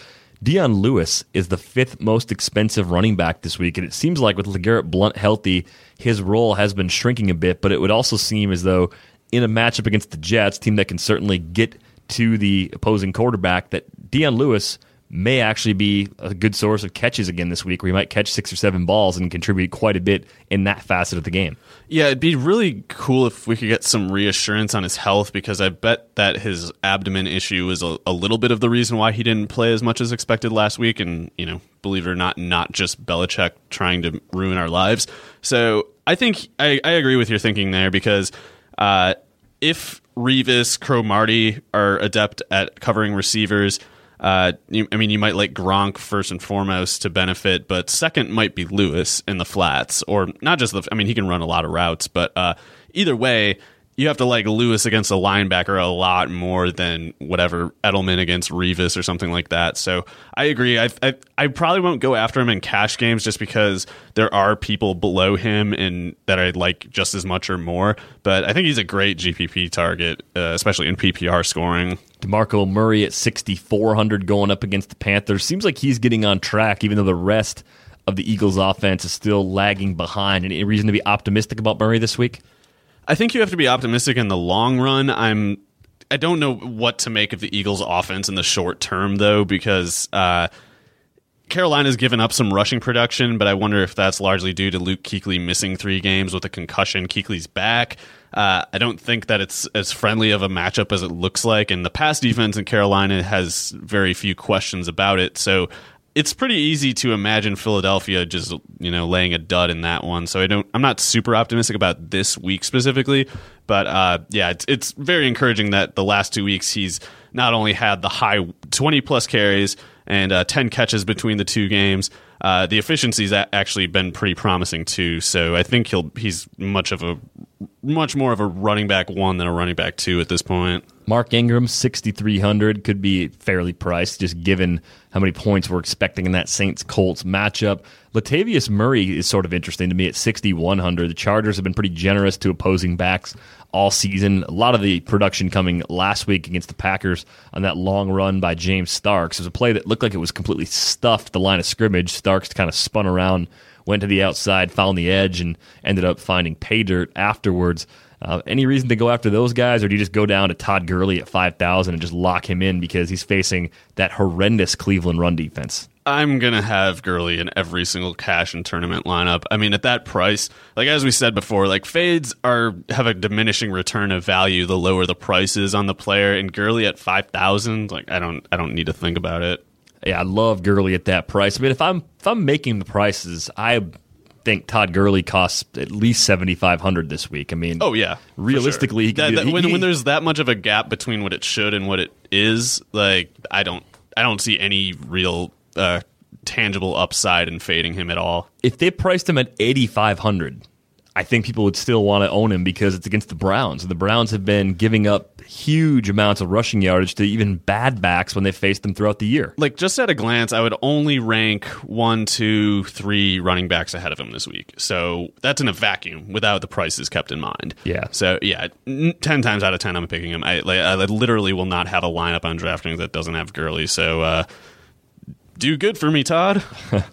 Dion Lewis is the fifth most expensive running back this week, and it seems like with LeGarrette Blunt healthy, his role has been shrinking a bit. But it would also seem as though in a matchup against the Jets, team that can certainly get to the opposing quarterback, that Dion Lewis may actually be a good source of catches again this week, where he might catch six or seven balls and contribute quite a bit in that facet of the game. Yeah, it'd be really cool if we could get some reassurance on his health because I bet that his abdomen issue is a, a little bit of the reason why he didn't play as much as expected last week. And, you know, believe it or not, not just Belichick trying to ruin our lives. So I think I, I agree with your thinking there because uh, if Revis, Cromartie are adept at covering receivers, uh, you, I mean, you might like Gronk first and foremost to benefit, but second might be Lewis in the flats, or not just the. I mean, he can run a lot of routes, but uh, either way, you have to like Lewis against a linebacker a lot more than whatever Edelman against Revis or something like that. So I agree. I, I, I probably won't go after him in cash games just because there are people below him and that I like just as much or more. But I think he's a great GPP target, uh, especially in PPR scoring. DeMarco Murray at 6,400 going up against the Panthers. Seems like he's getting on track, even though the rest of the Eagles' offense is still lagging behind. Any reason to be optimistic about Murray this week? I think you have to be optimistic in the long run. I'm. I don't know what to make of the Eagles' offense in the short term, though, because uh, Carolina's given up some rushing production, but I wonder if that's largely due to Luke Kuechly missing three games with a concussion. Kuechly's back. Uh, I don't think that it's as friendly of a matchup as it looks like, and the pass defense in Carolina has very few questions about it. So it's pretty easy to imagine Philadelphia just you know laying a dud in that one. So I don't. I'm not super optimistic about this week specifically, but uh, yeah, it's it's very encouraging that the last two weeks he's not only had the high 20 plus carries and uh, 10 catches between the two games. Uh, the efficiency's actually been pretty promising too. So I think he'll he's much of a much more of a running back one than a running back two at this point. Mark Ingram, 6,300, could be fairly priced just given how many points we're expecting in that Saints Colts matchup. Latavius Murray is sort of interesting to me at 6,100. The Chargers have been pretty generous to opposing backs all season. A lot of the production coming last week against the Packers on that long run by James Starks. It was a play that looked like it was completely stuffed the line of scrimmage. Starks kind of spun around, went to the outside, found the edge, and ended up finding pay dirt afterwards. Uh, any reason to go after those guys, or do you just go down to Todd Gurley at 5,000 and just lock him in because he's facing that horrendous Cleveland run defense? I'm gonna have Gurley in every single cash and tournament lineup. I mean, at that price, like as we said before, like fades are have a diminishing return of value the lower the price is on the player. And Gurley at five thousand, like I don't, I don't need to think about it. Yeah, I love Gurley at that price. I mean, if I'm if I'm making the prices, I think Todd Gurley costs at least seventy five hundred this week. I mean, oh yeah, realistically, sure. that, that, he, when, he, when there's that much of a gap between what it should and what it is, like I don't, I don't see any real uh, tangible upside in fading him at all. If they priced him at eighty five hundred, I think people would still want to own him because it's against the Browns. And the Browns have been giving up huge amounts of rushing yardage to even bad backs when they faced them throughout the year. Like, just at a glance, I would only rank one, two, three running backs ahead of him this week. So that's in a vacuum without the prices kept in mind. Yeah. So, yeah, 10 times out of 10, I'm picking him. I, like, I literally will not have a lineup on DraftKings that doesn't have Gurley. So, uh, do good for me, Todd.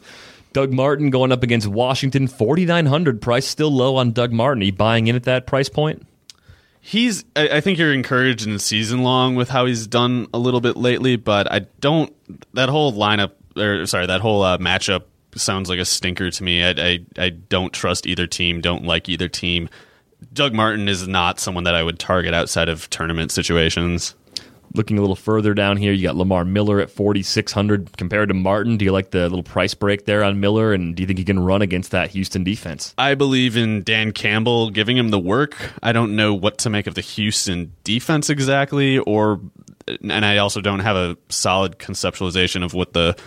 Doug Martin going up against Washington, 4900 price still low on Doug Martin. Are you buying in at that price point? He's I, think you're encouraged in season long with how he's done a little bit lately, but I don't that whole lineup or sorry, that whole uh, matchup sounds like a stinker to me. I, I I don't trust either team. Don't like either team. Doug Martin is not someone that I would target outside of tournament situations. Looking a little further down here, you got Lamar Miller at 4,600 compared to Martin. Do you like the little price break there on Miller? And do you think he can run against that Houston defense? I believe in Dan Campbell giving him the work. I don't know what to make of the Houston defense exactly, or, and I also don't have a solid conceptualization of what the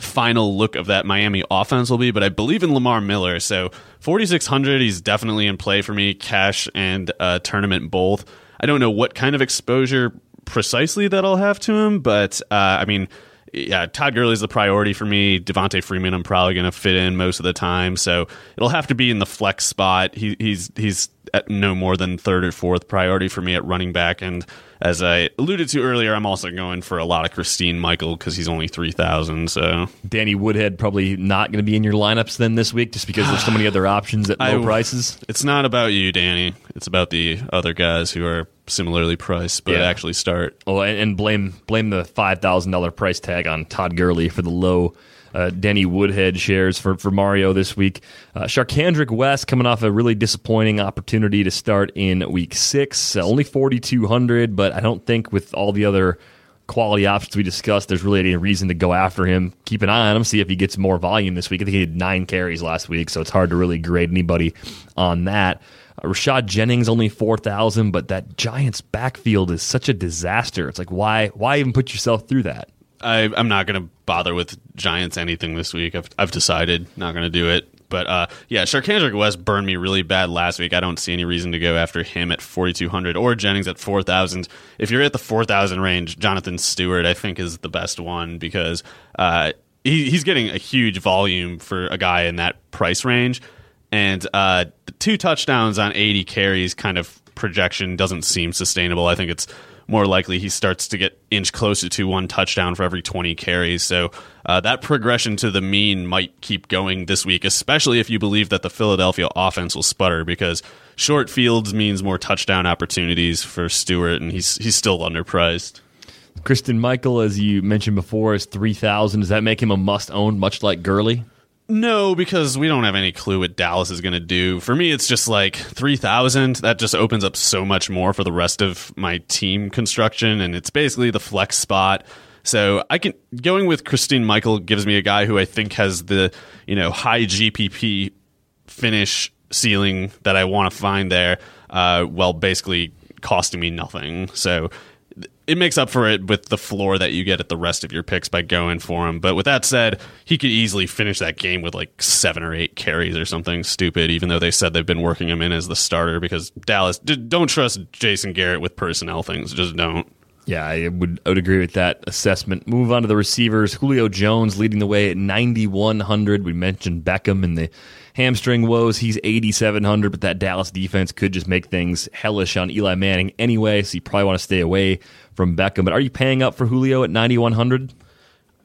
final look of that Miami offense will be, but I believe in Lamar Miller. So 4,600, he's definitely in play for me, cash and uh, tournament both. I don't know what kind of exposure precisely that I'll have to him, but uh, I mean, yeah, Todd Gurley's the priority for me. Devonta Freeman, I'm probably going to fit in most of the time, so it'll have to be in the flex spot. He, he's he's at no more than third or fourth priority for me at running back, and as I alluded to earlier, I'm also going for a lot of Christine Michael because he's only three thousand. So Danny Woodhead probably not going to be in your lineups then this week, just because there's so many other options at low I- prices. it's not about you, Danny. It's about the other guys who are similarly priced but Yeah. actually start. Oh, and, and blame blame the five thousand dollar price tag on Todd Gurley for the low uh, Denny Woodhead shares for, for Mario this week. Uh, Charcandrick West coming off a really disappointing opportunity to start in week six, uh, only forty two hundred, but I don't think with all the other quality options we discussed, there's really any reason to go after him. Keep an eye on him, see if he gets more volume this week. I think he had nine carries last week, so it's hard to really grade anybody on that. Uh, Rashad Jennings only four thousand, but that Giants backfield is such a disaster. It's like why why even put yourself through that? I, I'm not going to bother with Giants anything this week. I've, I've decided not going to do it. But uh, yeah, Charcandrick West burned me really bad last week. I don't see any reason to go after him at 4,200 or Jennings at 4,000. If you're at the 4,000 range, Jonathan Stewart, I think, is the best one because uh, he, he's getting a huge volume for a guy in that price range. And uh, the two touchdowns on 80 carries kind of projection doesn't seem sustainable. I think it's more likely he starts to get inch closer to one touchdown for every 20 carries. So uh, that progression to the mean might keep going this week, especially if you believe that the Philadelphia offense will sputter because short fields means more touchdown opportunities for Stewart, and he's he's still underpriced. Christine Michael, as you mentioned before, is three thousand. Does that make him a must own, much like Gurley? No, because we don't have any clue what Dallas is going to do. For me, it's just like 3,000. That just opens up so much more for the rest of my team construction, and it's basically the flex spot. So I can going with Christine Michael gives me a guy who I think has the you know high GPP finish ceiling that I want to find there, uh, while basically costing me nothing. So it makes up for it with the floor that you get at the rest of your picks by going for him. But with that said, he could easily finish that game with like seven or eight carries or something stupid, even though they said they've been working him in as the starter because Dallas, don't trust Jason Garrett with personnel things. Just don't. Yeah, I would, I would agree with that assessment. Move on to the receivers. Julio Jones leading the way at 9,100. We mentioned Beckham in the hamstring woes. He's 8,700, but that Dallas defense could just make things hellish on Eli Manning anyway, so you probably want to stay away from Beckham. But are you paying up for Julio at 9,100?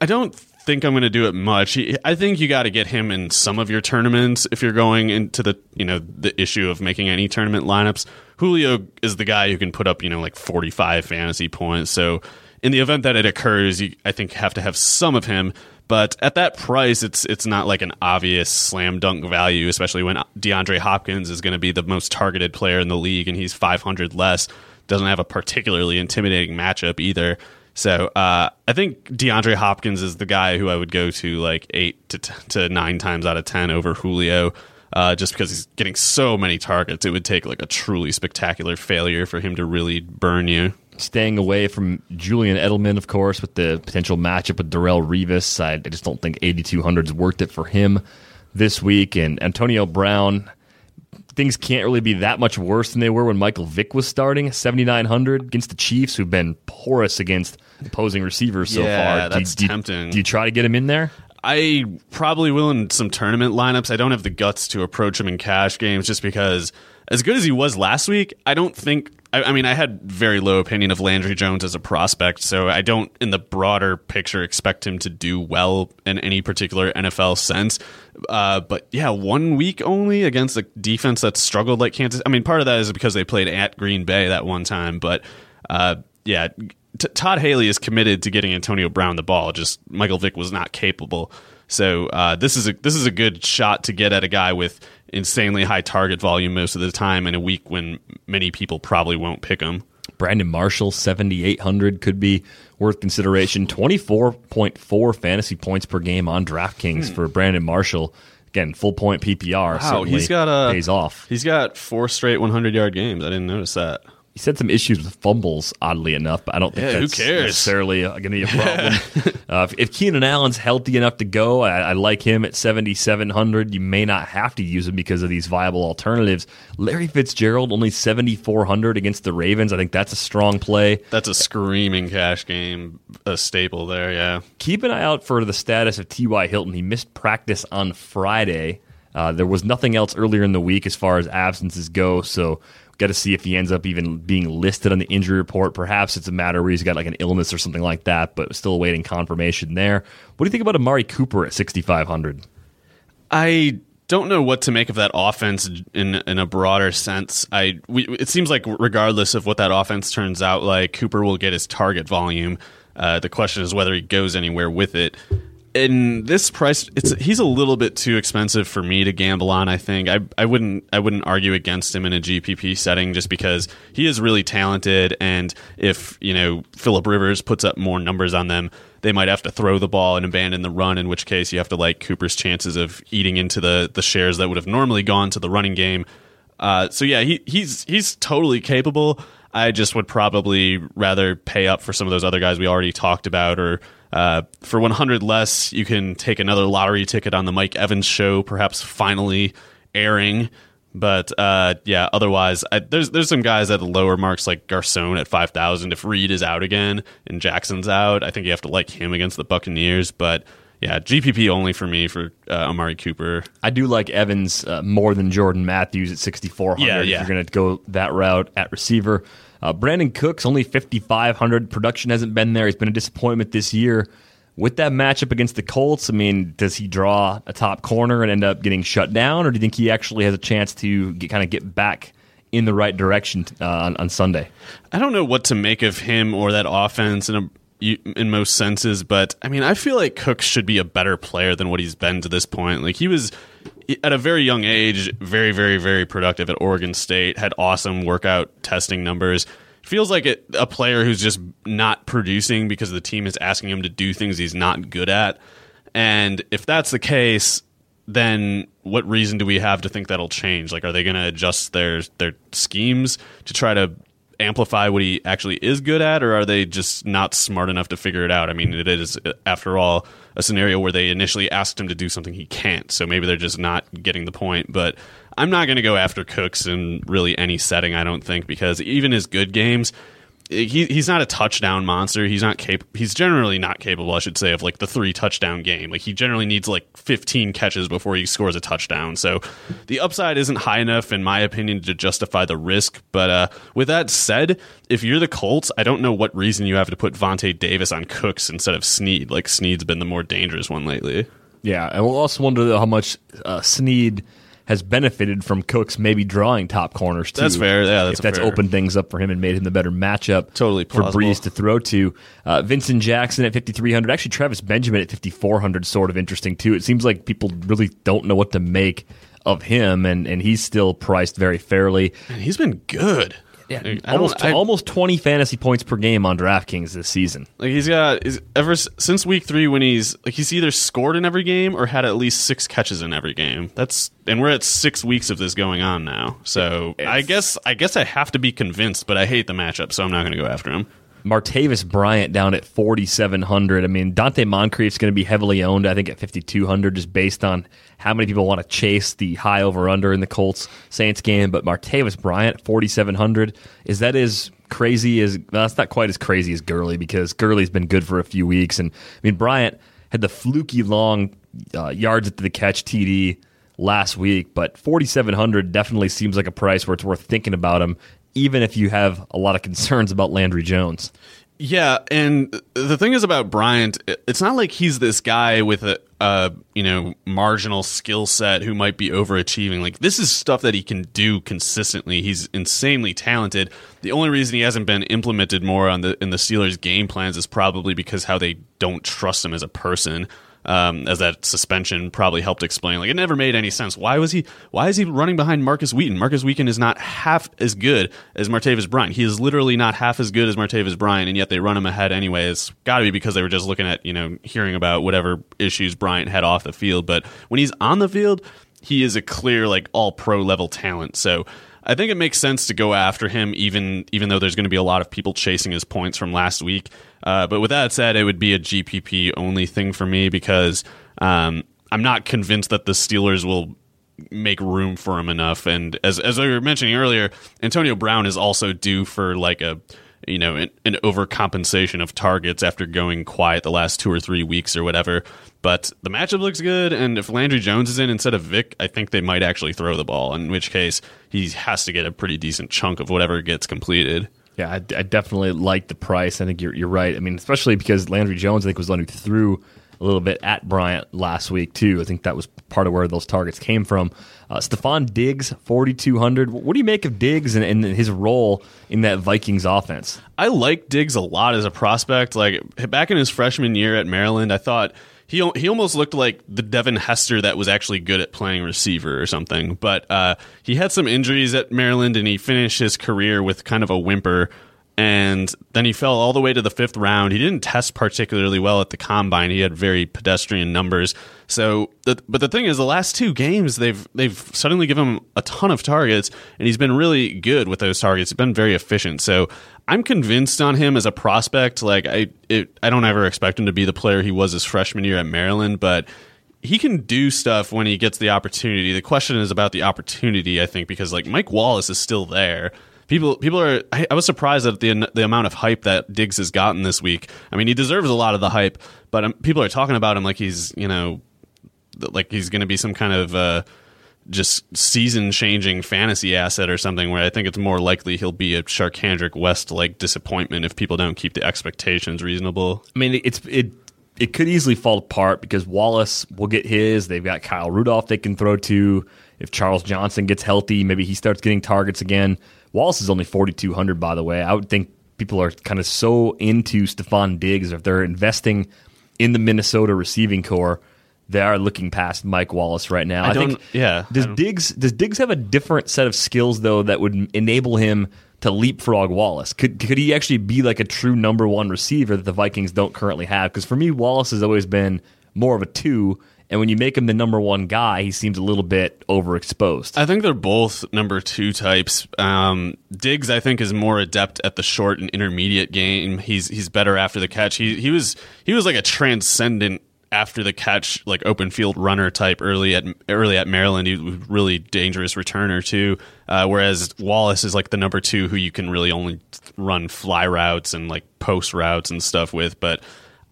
I don't think I'm going to do it much. I think you got to get him in some of your tournaments if you're going into the you know the issue of making any tournament lineups. Julio is the guy who can put up you know like 45 fantasy points. So in the event that it occurs, you I think have to have some of him. But at that price, it's it's not like an obvious slam dunk value, especially when DeAndre Hopkins is going to be the most targeted player in the league, and he's 500 less. Doesn't have a particularly intimidating matchup either. So uh, I think DeAndre Hopkins is the guy who I would go to like eight to t- to nine times out of ten over Julio, uh, just because he's getting so many targets. It would take like a truly spectacular failure for him to really burn you. Staying away from Julian Edelman, of course, with the potential matchup with Darrelle Revis. I, I just don't think 8,200 is worth it for him this week. And Antonio Brown, things can't really be that much worse than they were when Michael Vick was starting. 7,900 against the Chiefs, who've been porous against opposing receivers so Yeah, far. that's do, you- tempting. Do you try to get him in there? I probably will in some tournament lineups. I don't have the guts to approach him in cash games just because, as good as he was last week, I don't think. I, I mean, I had very low opinion of Landry Jones as a prospect, so I don't, in the broader picture, expect him to do well in any particular NFL sense. Uh, but yeah, one week only against a defense that struggled like Kansas. I mean, part of that is because they played at Green Bay that one time, but uh, yeah, T- Todd Haley is committed to getting Antonio Brown the ball. Just Michael Vick was not capable. So uh, this is a this is a good shot to get at a guy with insanely high target volume most of the time in a week when many people probably won't pick him. Brandon Marshall, 7,800 could be worth consideration. 24.4 fantasy points per game on DraftKings hmm. for Brandon Marshall. Again, full point PPR. Wow, he's got a pays off. He's got four straight 100 yard games. I didn't notice that. He said some issues with fumbles, oddly enough, but I don't think yeah, that's necessarily uh, going to be a problem. uh, if, if, Keenan Allen's healthy enough to go, I, I like him at 7,700. You may not have to use him because of these viable alternatives. Larry Fitzgerald, only 7,400 against the Ravens. I think that's a strong play. That's a screaming cash game, a staple there, yeah. Keep an eye out for the status of T.Y. Hilton. He missed practice on Friday. Uh, there was nothing else earlier in the week as far as absences go, so Got to see if he ends up even being listed on the injury report. Perhaps it's a matter where he's got like an illness or something like that, but still awaiting confirmation there. What do you think about Amari Cooper at 6,500? I don't know what to make of that offense in in a broader sense. I we, it seems like regardless of what that offense turns out like, Cooper will get his target volume. Uh, the question is whether he goes anywhere with it in this price it's he's a little bit too expensive for me to gamble on i think. I i wouldn't i wouldn't argue against him in a gpp setting just because he is really talented. And if you know philip rivers puts up more numbers on them they might have to throw the ball and abandon the run in which case you have to like cooper's chances of eating into the the shares that would have normally gone to the running game. Uh, so yeah he he's he's totally capable I just would probably rather pay up for some of those other guys we already talked about or uh, for 100 less, you can take another lottery ticket on the Mike Evans show, perhaps finally airing. But uh, yeah, otherwise, I, there's there's some guys at the lower marks like Garcon at five thousand. If Reed is out again and Jackson's out, I think you have to like him against the Buccaneers. But yeah, GPP only for me for uh, Amari Cooper. I do like Evans uh, more than Jordan Matthews at 6,400 yeah, yeah. if you're going to go that route at receiver. Uh, Brandin Cooks only 5,500. Production hasn't been there. He's been a disappointment this year. With that matchup against the Colts, I mean, does he draw a top corner and end up getting shut down, or do you think he actually has a chance to get, kind of get back in the right direction uh, on, on Sunday? I don't know what to make of him or that offense in a in most senses, but I mean, I feel like Cook should be a better player than what he's been to this point. Like he was at a very young age, very, very, very productive at Oregon State, had awesome workout testing numbers. Feels like it, a player who's just not producing because the team is asking him to do things he's not good at. And if that's the case, then what reason do we have to think that'll change? Like, are they going to adjust their their schemes to try to amplify what he actually is good at, or are they just not smart enough to figure it out? I mean, it is, after all, a scenario where they initially asked him to do something he can't. So maybe they're just not getting the point. But I'm not going to go after Cooks in really any setting, I don't think, because even his good games, he he's not a touchdown monster. He's not cap- He's generally not capable, I should say, of like the three touchdown game. Like he generally needs like 15 catches before he scores a touchdown. So the upside isn't high enough, in my opinion, to justify the risk. But uh, with that said, if you're the Colts, I don't know what reason you have to put Vontae Davis on Cooks instead of Snead. Like Snead's been the more dangerous one lately. Yeah, and we'll also wonder how much uh, Sneed – has benefited from Cooks maybe drawing top corners too. That's fair. Yeah, that's if that's fair. opened things up for him and made him the better matchup. Totally plausible. for Brees to throw to. Uh, Vincent Jackson at 5300. Actually, Travis Benjamin at 5400. Sort of interesting too. It seems like people really don't know what to make of him, and and he's still priced very fairly. And he's been good. Yeah, almost I, almost twenty fantasy points per game on DraftKings this season. Like he's got is ever since week three when he's like he's either scored in every game or had at least six catches in every game. That's and we're at six weeks of this going on now. So it's, I guess I guess I have to be convinced, but I hate the matchup, so I'm not going to go after him. Martavis Bryant down at 4,700. I mean, Donte Moncrief's going to be heavily owned, I think, at 5,200, just based on how many people want to chase the high over under in the Colts Saints game. But Martavis Bryant, 4,700. Is that as crazy as, that's not quite as crazy as Gurley because Gurley's been good for a few weeks. And I mean, Bryant had the fluky long uh, yards at the catch TD last week, but 4,700 definitely seems like a price where it's worth thinking about him even if you have a lot of concerns about Landry Jones. Yeah, and the thing is about Bryant, it's not like he's this guy with a, a you know marginal skill set who might be overachieving. Like this is stuff that he can do consistently. He's insanely talented. The only reason he hasn't been implemented more on the in the Steelers' game plans is probably because how they don't trust him as a person. Um, as that suspension probably helped explain. Like it never made any sense. Why was he? Why is he running behind Markus Wheaton? Markus Wheaton is not half as good as Martavis Bryant. He is literally not half as good as Martavis Bryant, and yet they run him ahead anyway. It's got to be because they were just looking at you know hearing about whatever issues Bryant had off the field. But when he's on the field, he is a clear like all pro level talent. So I think it makes sense to go after him, even even though there's going to be a lot of people chasing his points from last week. Uh, but with that said, it would be a GPP only thing for me because um, I'm not convinced that the Steelers will make room for him enough. And as as I were mentioning earlier, Antonio Brown is also due for like a you know an, an overcompensation of targets after going quiet the last two or three weeks or whatever. But the matchup looks good, and if Landry Jones is in instead of Vick, I think they might actually throw the ball. In which case, he has to get a pretty decent chunk of whatever gets completed. Yeah, I, I definitely like the price. I think you're you're right. I mean, especially because Landry Jones, I think, was letting through a little bit at Bryant last week too. I think that was part of where those targets came from. Uh, Stefon Diggs, forty two hundred. What do you make of Diggs and, and, his role in that Vikings offense? I like Diggs a lot as a prospect. Like back in his freshman year at Maryland, I thought he he almost looked like the Devin Hester that was actually good at playing receiver or something. But uh, he had some injuries at Maryland, and he finished his career with kind of a whimper. And then he fell all the way to the fifth round. He didn't test particularly well at the combine. He had very pedestrian numbers. So, but the thing is, the last two games they've they've suddenly given him a ton of targets, and he's been really good with those targets. He's been very efficient. So, I'm convinced on him as a prospect. Like I, it, I don't ever expect him to be the player he was his freshman year at Maryland, but he can do stuff when he gets the opportunity. The question is about the opportunity, I think, because like Mike Wallace is still there. People, people are. I, I was surprised at the the amount of hype that Diggs has gotten this week. I mean, he deserves a lot of the hype, but um, people are talking about him like he's, you know, like he's going to be some kind of. Uh, just season changing fantasy asset or something where I think it's more likely he'll be a Charcandrick West like disappointment if people don't keep the expectations reasonable. I mean, it's it it could easily fall apart because Wallace will get his. They've got Kyle Rudolph they can throw to. If Charles Johnson gets healthy, maybe he starts getting targets again. Wallace is only 4,200, by the way. I would think people are kind of so into Stefon Diggs if they're investing in the Minnesota receiving corps they are looking past Mike Wallace right now. I, I think yeah. Does Diggs does Diggs have a different set of skills though that would enable him to leapfrog Wallace? Could could he actually be like a true number one receiver that the Vikings don't currently have? Because for me, Wallace has always been more of a two. And when you make him the number one guy, he seems a little bit overexposed. I think they're both number two types. Um, Diggs, I think, is more adept at the short and intermediate game. He's he's better after the catch. He he was he was like a transcendent after the catch, like open field runner type early at early at Maryland. He was really dangerous returner too. Uh, whereas Wallace is like the number two who you can really only run fly routes and like post routes and stuff with. But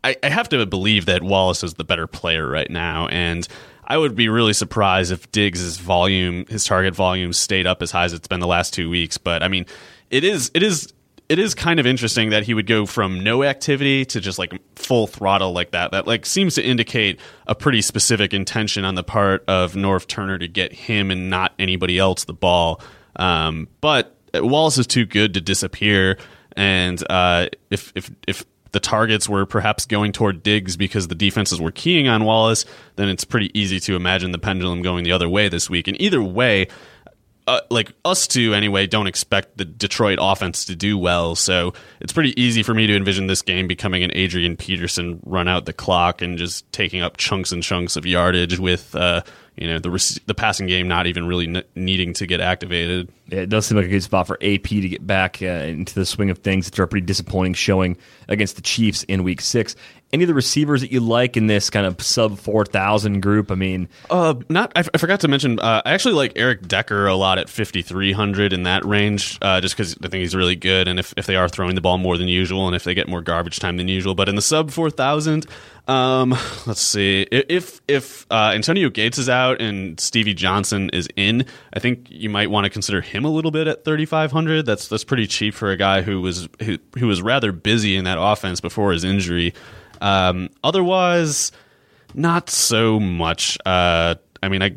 I, I have to believe that Wallace is the better player right now, and I would be really surprised if Diggs' volume, his target volume, stayed up as high as it's been the last two weeks. But I mean, it is it is it is kind of interesting that he would go from no activity to just like full throttle like that. That like seems to indicate a pretty specific intention on the part of Norv Turner to get him and not anybody else the ball. Um, but Wallace is too good to disappear, and uh, if if if the targets were perhaps going toward Diggs because the defenses were keying on Wallace, then it's pretty easy to imagine the pendulum going the other way this week. And either way, uh, like us two anyway don't expect the Detroit offense to do well, so it's pretty easy for me to envision this game becoming an Adrian Peterson run out the clock and just taking up chunks and chunks of yardage with uh, you know the the passing game not even really needing to get activated. Yeah, it does seem like a good spot for AP to get back uh, into the swing of things after a pretty disappointing showing against the Chiefs in Week Six any of the receivers that you like in this kind of sub 4,000 group? I mean, uh, not, I, f- I forgot to mention, uh, I actually like Eric Decker a lot at 5,300 in that range, uh, just because I think he's really good. And if, if they are throwing the ball more than usual and if they get more garbage time than usual, but in the sub 4,000, um, let's see. If if uh, Antonio Gates is out and Stevie Johnson is in, I think you might want to consider him a little bit at 3500. That's that's pretty cheap for a guy who was who, who was rather busy in that offense before his injury. Um, otherwise, not so much. Uh, I mean, I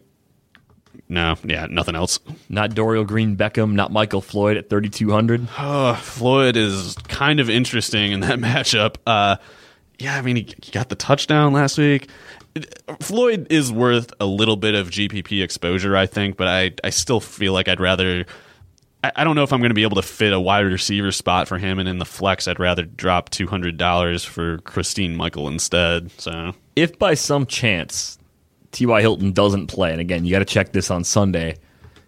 no, yeah, nothing else. Not Dorial Green Beckham, not Michael Floyd at 3,200. Uh, Floyd is kind of interesting in that matchup. Uh, yeah, I mean, he, he, got the touchdown last week. Floyd is worth a little bit of GPP exposure, I think, but I I still feel like I'd rather. I, don't know if I'm going to be able to fit a wide receiver spot for him, and in the flex, I'd rather drop two hundred dollars for Christine Michael instead. So if by some chance T.Y. Hilton doesn't play, and again, you got to check this on Sunday.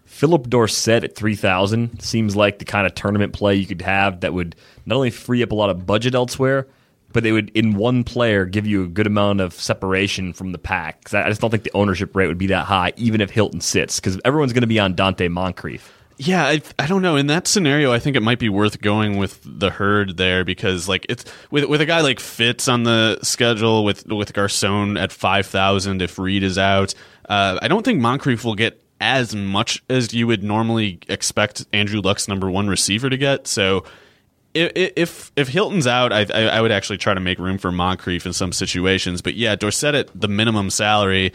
Phillip Dorsett at 3,000 seems like the kind of tournament play you could have that would not only free up a lot of budget elsewhere, but they would, in one player, give you a good amount of separation from the pack. I just don't think the ownership rate would be that high, even if Hilton sits, because everyone's going to be on Donte Moncrief. Yeah, I, I don't know. In that scenario, I think it might be worth going with the herd there because, like, it's with with a guy like Fitz on the schedule with with Garcon at five thousand if Reed is out. Uh, I don't think Moncrief will get as much as you would normally expect Andrew Luck's number one receiver to get. So if if, Hilton's out, I, I, would actually try to make room for Moncrief in some situations. But yeah, Dorsett at the minimum salary.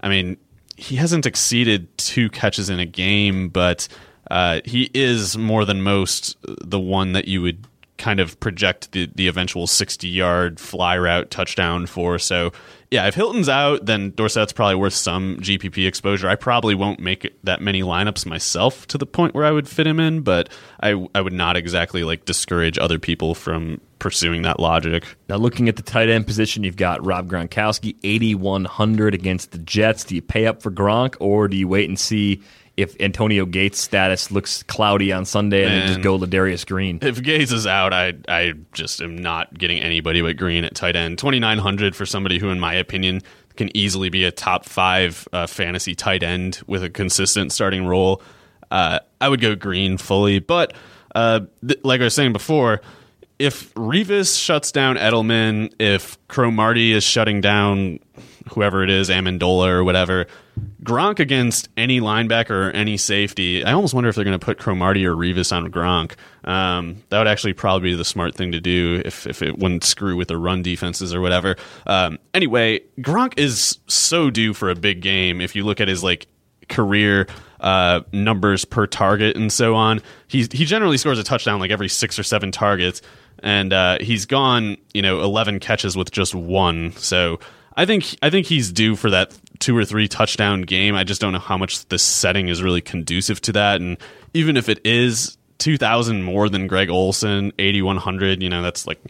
I mean, he hasn't exceeded two catches in a game, but uh, he is more than most the one that you would kind of project the, the eventual 60 yard fly route touchdown for. So, yeah, if Hilton's out, then Dorsett's probably worth some GPP exposure. I probably won't make that many lineups myself to the point where I would fit him in, but I, I would not exactly like discourage other people from pursuing that logic. Now, looking at the tight end position, you've got Rob Gronkowski, 8,100 against the Jets. Do you pay up for Gronk or do you wait and see if Antonio Gates' status looks cloudy on Sunday and just go Ladarius Green. If Gates is out, I I just am not getting anybody but Green at tight end. Twenty nine hundred for somebody who, in my opinion, can easily be a top five uh, fantasy tight end with a consistent starting role. Uh, I would go Green fully, but uh, th- like I was saying before, if Revis shuts down Edelman, if Cromartie is shutting down whoever it is, Amendola or whatever, Gronk against any linebacker or any safety, I almost wonder if they're going to put Cromartie or Revis on Gronk. Um, that would actually probably be the smart thing to do if, if it wouldn't screw with the run defenses or whatever. Um, anyway, Gronk is so due for a big game if you look at his like career uh, numbers per target and so on. He he generally scores a touchdown like every six or seven targets, and uh, he's gone you know eleven catches with just one. So I think I think he's due for that two or three touchdown game. I just don't know how much the setting is really conducive to that. And even if it is two thousand more than Greg Olsen, eighty one hundred, you know, that's like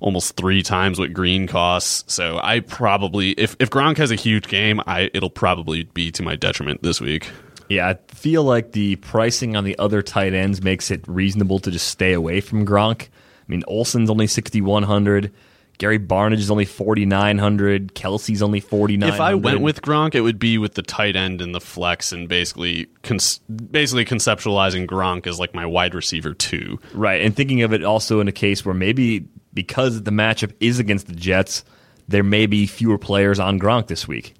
almost three times what Green costs. So I probably if if Gronk has a huge game, I it'll probably be to my detriment this week. Yeah, I feel like the pricing on the other tight ends makes it reasonable to just stay away from Gronk. I mean, Olsen's only sixty one hundred. Gary Barnidge is only 4,900. Kelce's only 4,900. If I went with Gronk, it would be with the tight end and the flex and basically cons- basically conceptualizing Gronk as like my wide receiver too. Right. And thinking of it also in a case where maybe because the matchup is against the Jets, there may be fewer players on Gronk this week.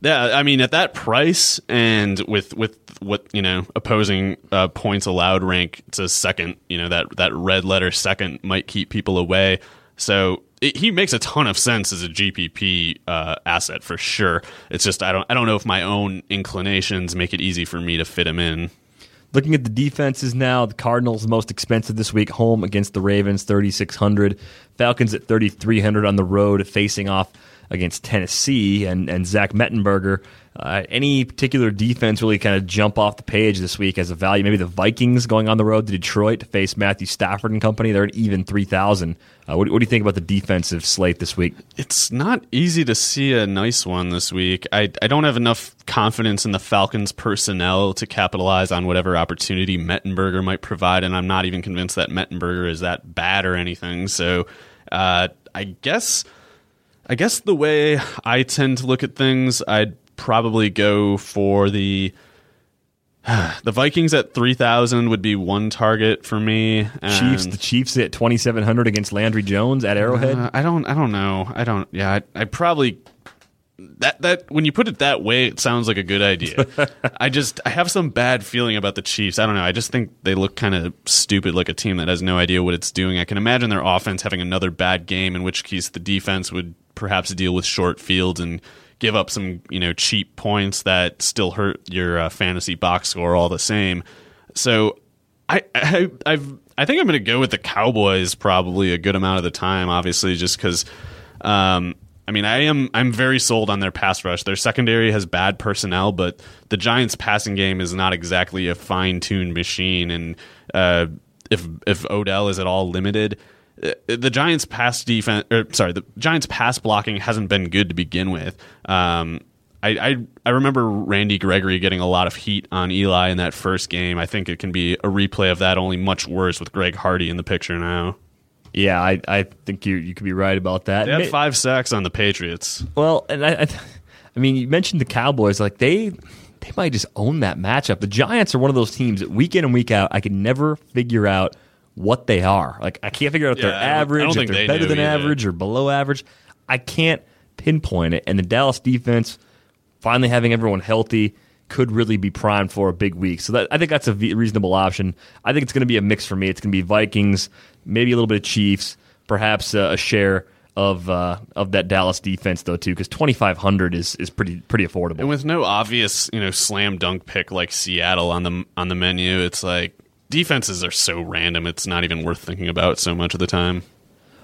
Yeah, I mean at that price and with with what you know opposing uh, points allowed rank to second, you know that that red letter second might keep people away. So it, he makes a ton of sense as a GPP uh, asset for sure. It's just I don't I don't know if my own inclinations make it easy for me to fit him in. Looking at the defenses now, the Cardinals most expensive this week, home against the Ravens, thirty six hundred. Falcons at thirty three hundred on the road, facing off against Tennessee and and Zach Mettenberger. Uh, any particular defense really kind of jump off the page this week as a value? Maybe the Vikings going on the road to Detroit to face Matthew Stafford and company. They're at even three thousand. Uh, what, what, do you think about the defensive slate this week? It's not easy to see a nice one this week. I I don't have enough confidence in the Falcons personnel to capitalize on whatever opportunity Mettenberger might provide, and I'm not even convinced that Mettenberger is that bad or anything. So uh, I guess. I guess the way I tend to look at things, I'd probably go for the the Vikings at three thousand would be one target for me. Chiefs, the Chiefs at twenty seven hundred against Landry Jones at Arrowhead. Uh, I don't, I don't know. I don't. Yeah, I, I, probably that that when you put it that way, it sounds like a good idea. I just I have some bad feeling about the Chiefs. I don't know. I just think they look kind of stupid, like a team that has no idea what it's doing. I can imagine their offense having another bad game, in which case the defense would perhaps deal with short fields and give up some you know cheap points that still hurt your uh, fantasy box score all the same. So I, I I've I think I'm going to go with the Cowboys probably a good amount of the time. Obviously, just because um, I mean, I am I'm very sold on their pass rush. Their secondary has bad personnel, but the Giants' passing game is not exactly a fine tuned machine. And uh, if if Odell is at all limited, the Giants' pass defense, or sorry, the Giants' pass blocking hasn't been good to begin with. Um, I, I, I remember Randy Gregory getting a lot of heat on Eli in that first game. I think it can be a replay of that, only much worse with Greg Hardy in the picture now. Yeah, I, I think you you could be right about that. They had five sacks on the Patriots. Well, and I, I, I mean, you mentioned the Cowboys. Like they, they might just own that matchup. The Giants are one of those teams that week in and week out, I can never figure out what they are. Like I can't figure out if Yeah, they're average, if think they're they better than either. average or below average. I can't pinpoint it. And the Dallas defense, finally having everyone healthy, could really be primed for a big week. So that, I think that's a reasonable option. I think it's going to be a mix for me. It's going to be Vikings, maybe a little bit of Chiefs, perhaps uh, a share of uh, of that Dallas defense though too, because twenty five hundred is is pretty pretty affordable. And with no obvious, you know, slam dunk pick like Seattle on the on the menu, it's like defenses are so random. It's not even worth thinking about so much of the time.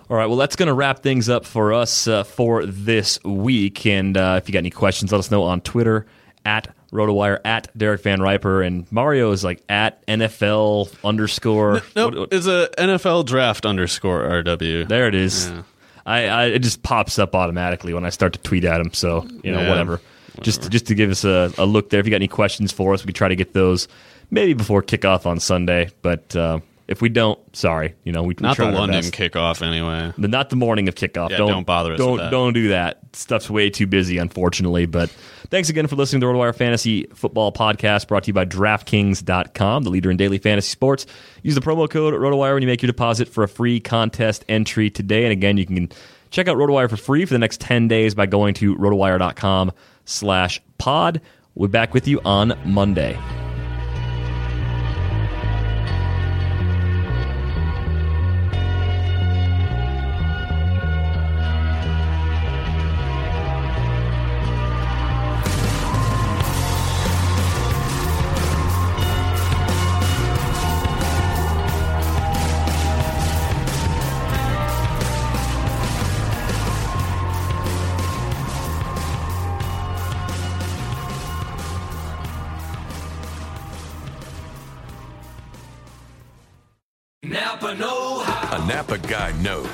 All right, well, that's going to wrap things up for us uh, for this week. And uh, if you got any questions, let us know on Twitter at RotoWire at Derek VanRiper, and Mario is like at NFL underscore. Nope, what- what- it's a NFL draft underscore RW. there it is. Yeah. I, I it just pops up automatically when I start to tweet at him. So you know, Yeah, whatever. Just just to give us a, a look there. If you got any questions for us, we could try to get those maybe before kickoff on Sunday. But uh, if we don't, sorry. You know, we we Not the tried our London kickoff anyway. The, not the morning of kickoff. Yeah, don't, don't bother us Don't that. don't do that. Stuff's way too busy, unfortunately. But thanks again for listening to the RotoWire Fantasy Football Podcast, brought to you by DraftKings.com, the leader in daily fantasy sports. Use the promo code RotoWire when you make your deposit for a free contest entry today. And again, you can check out RotoWire for free for the next ten days by going to RotoWire.com/slash/pod. We'll be back with you on Monday.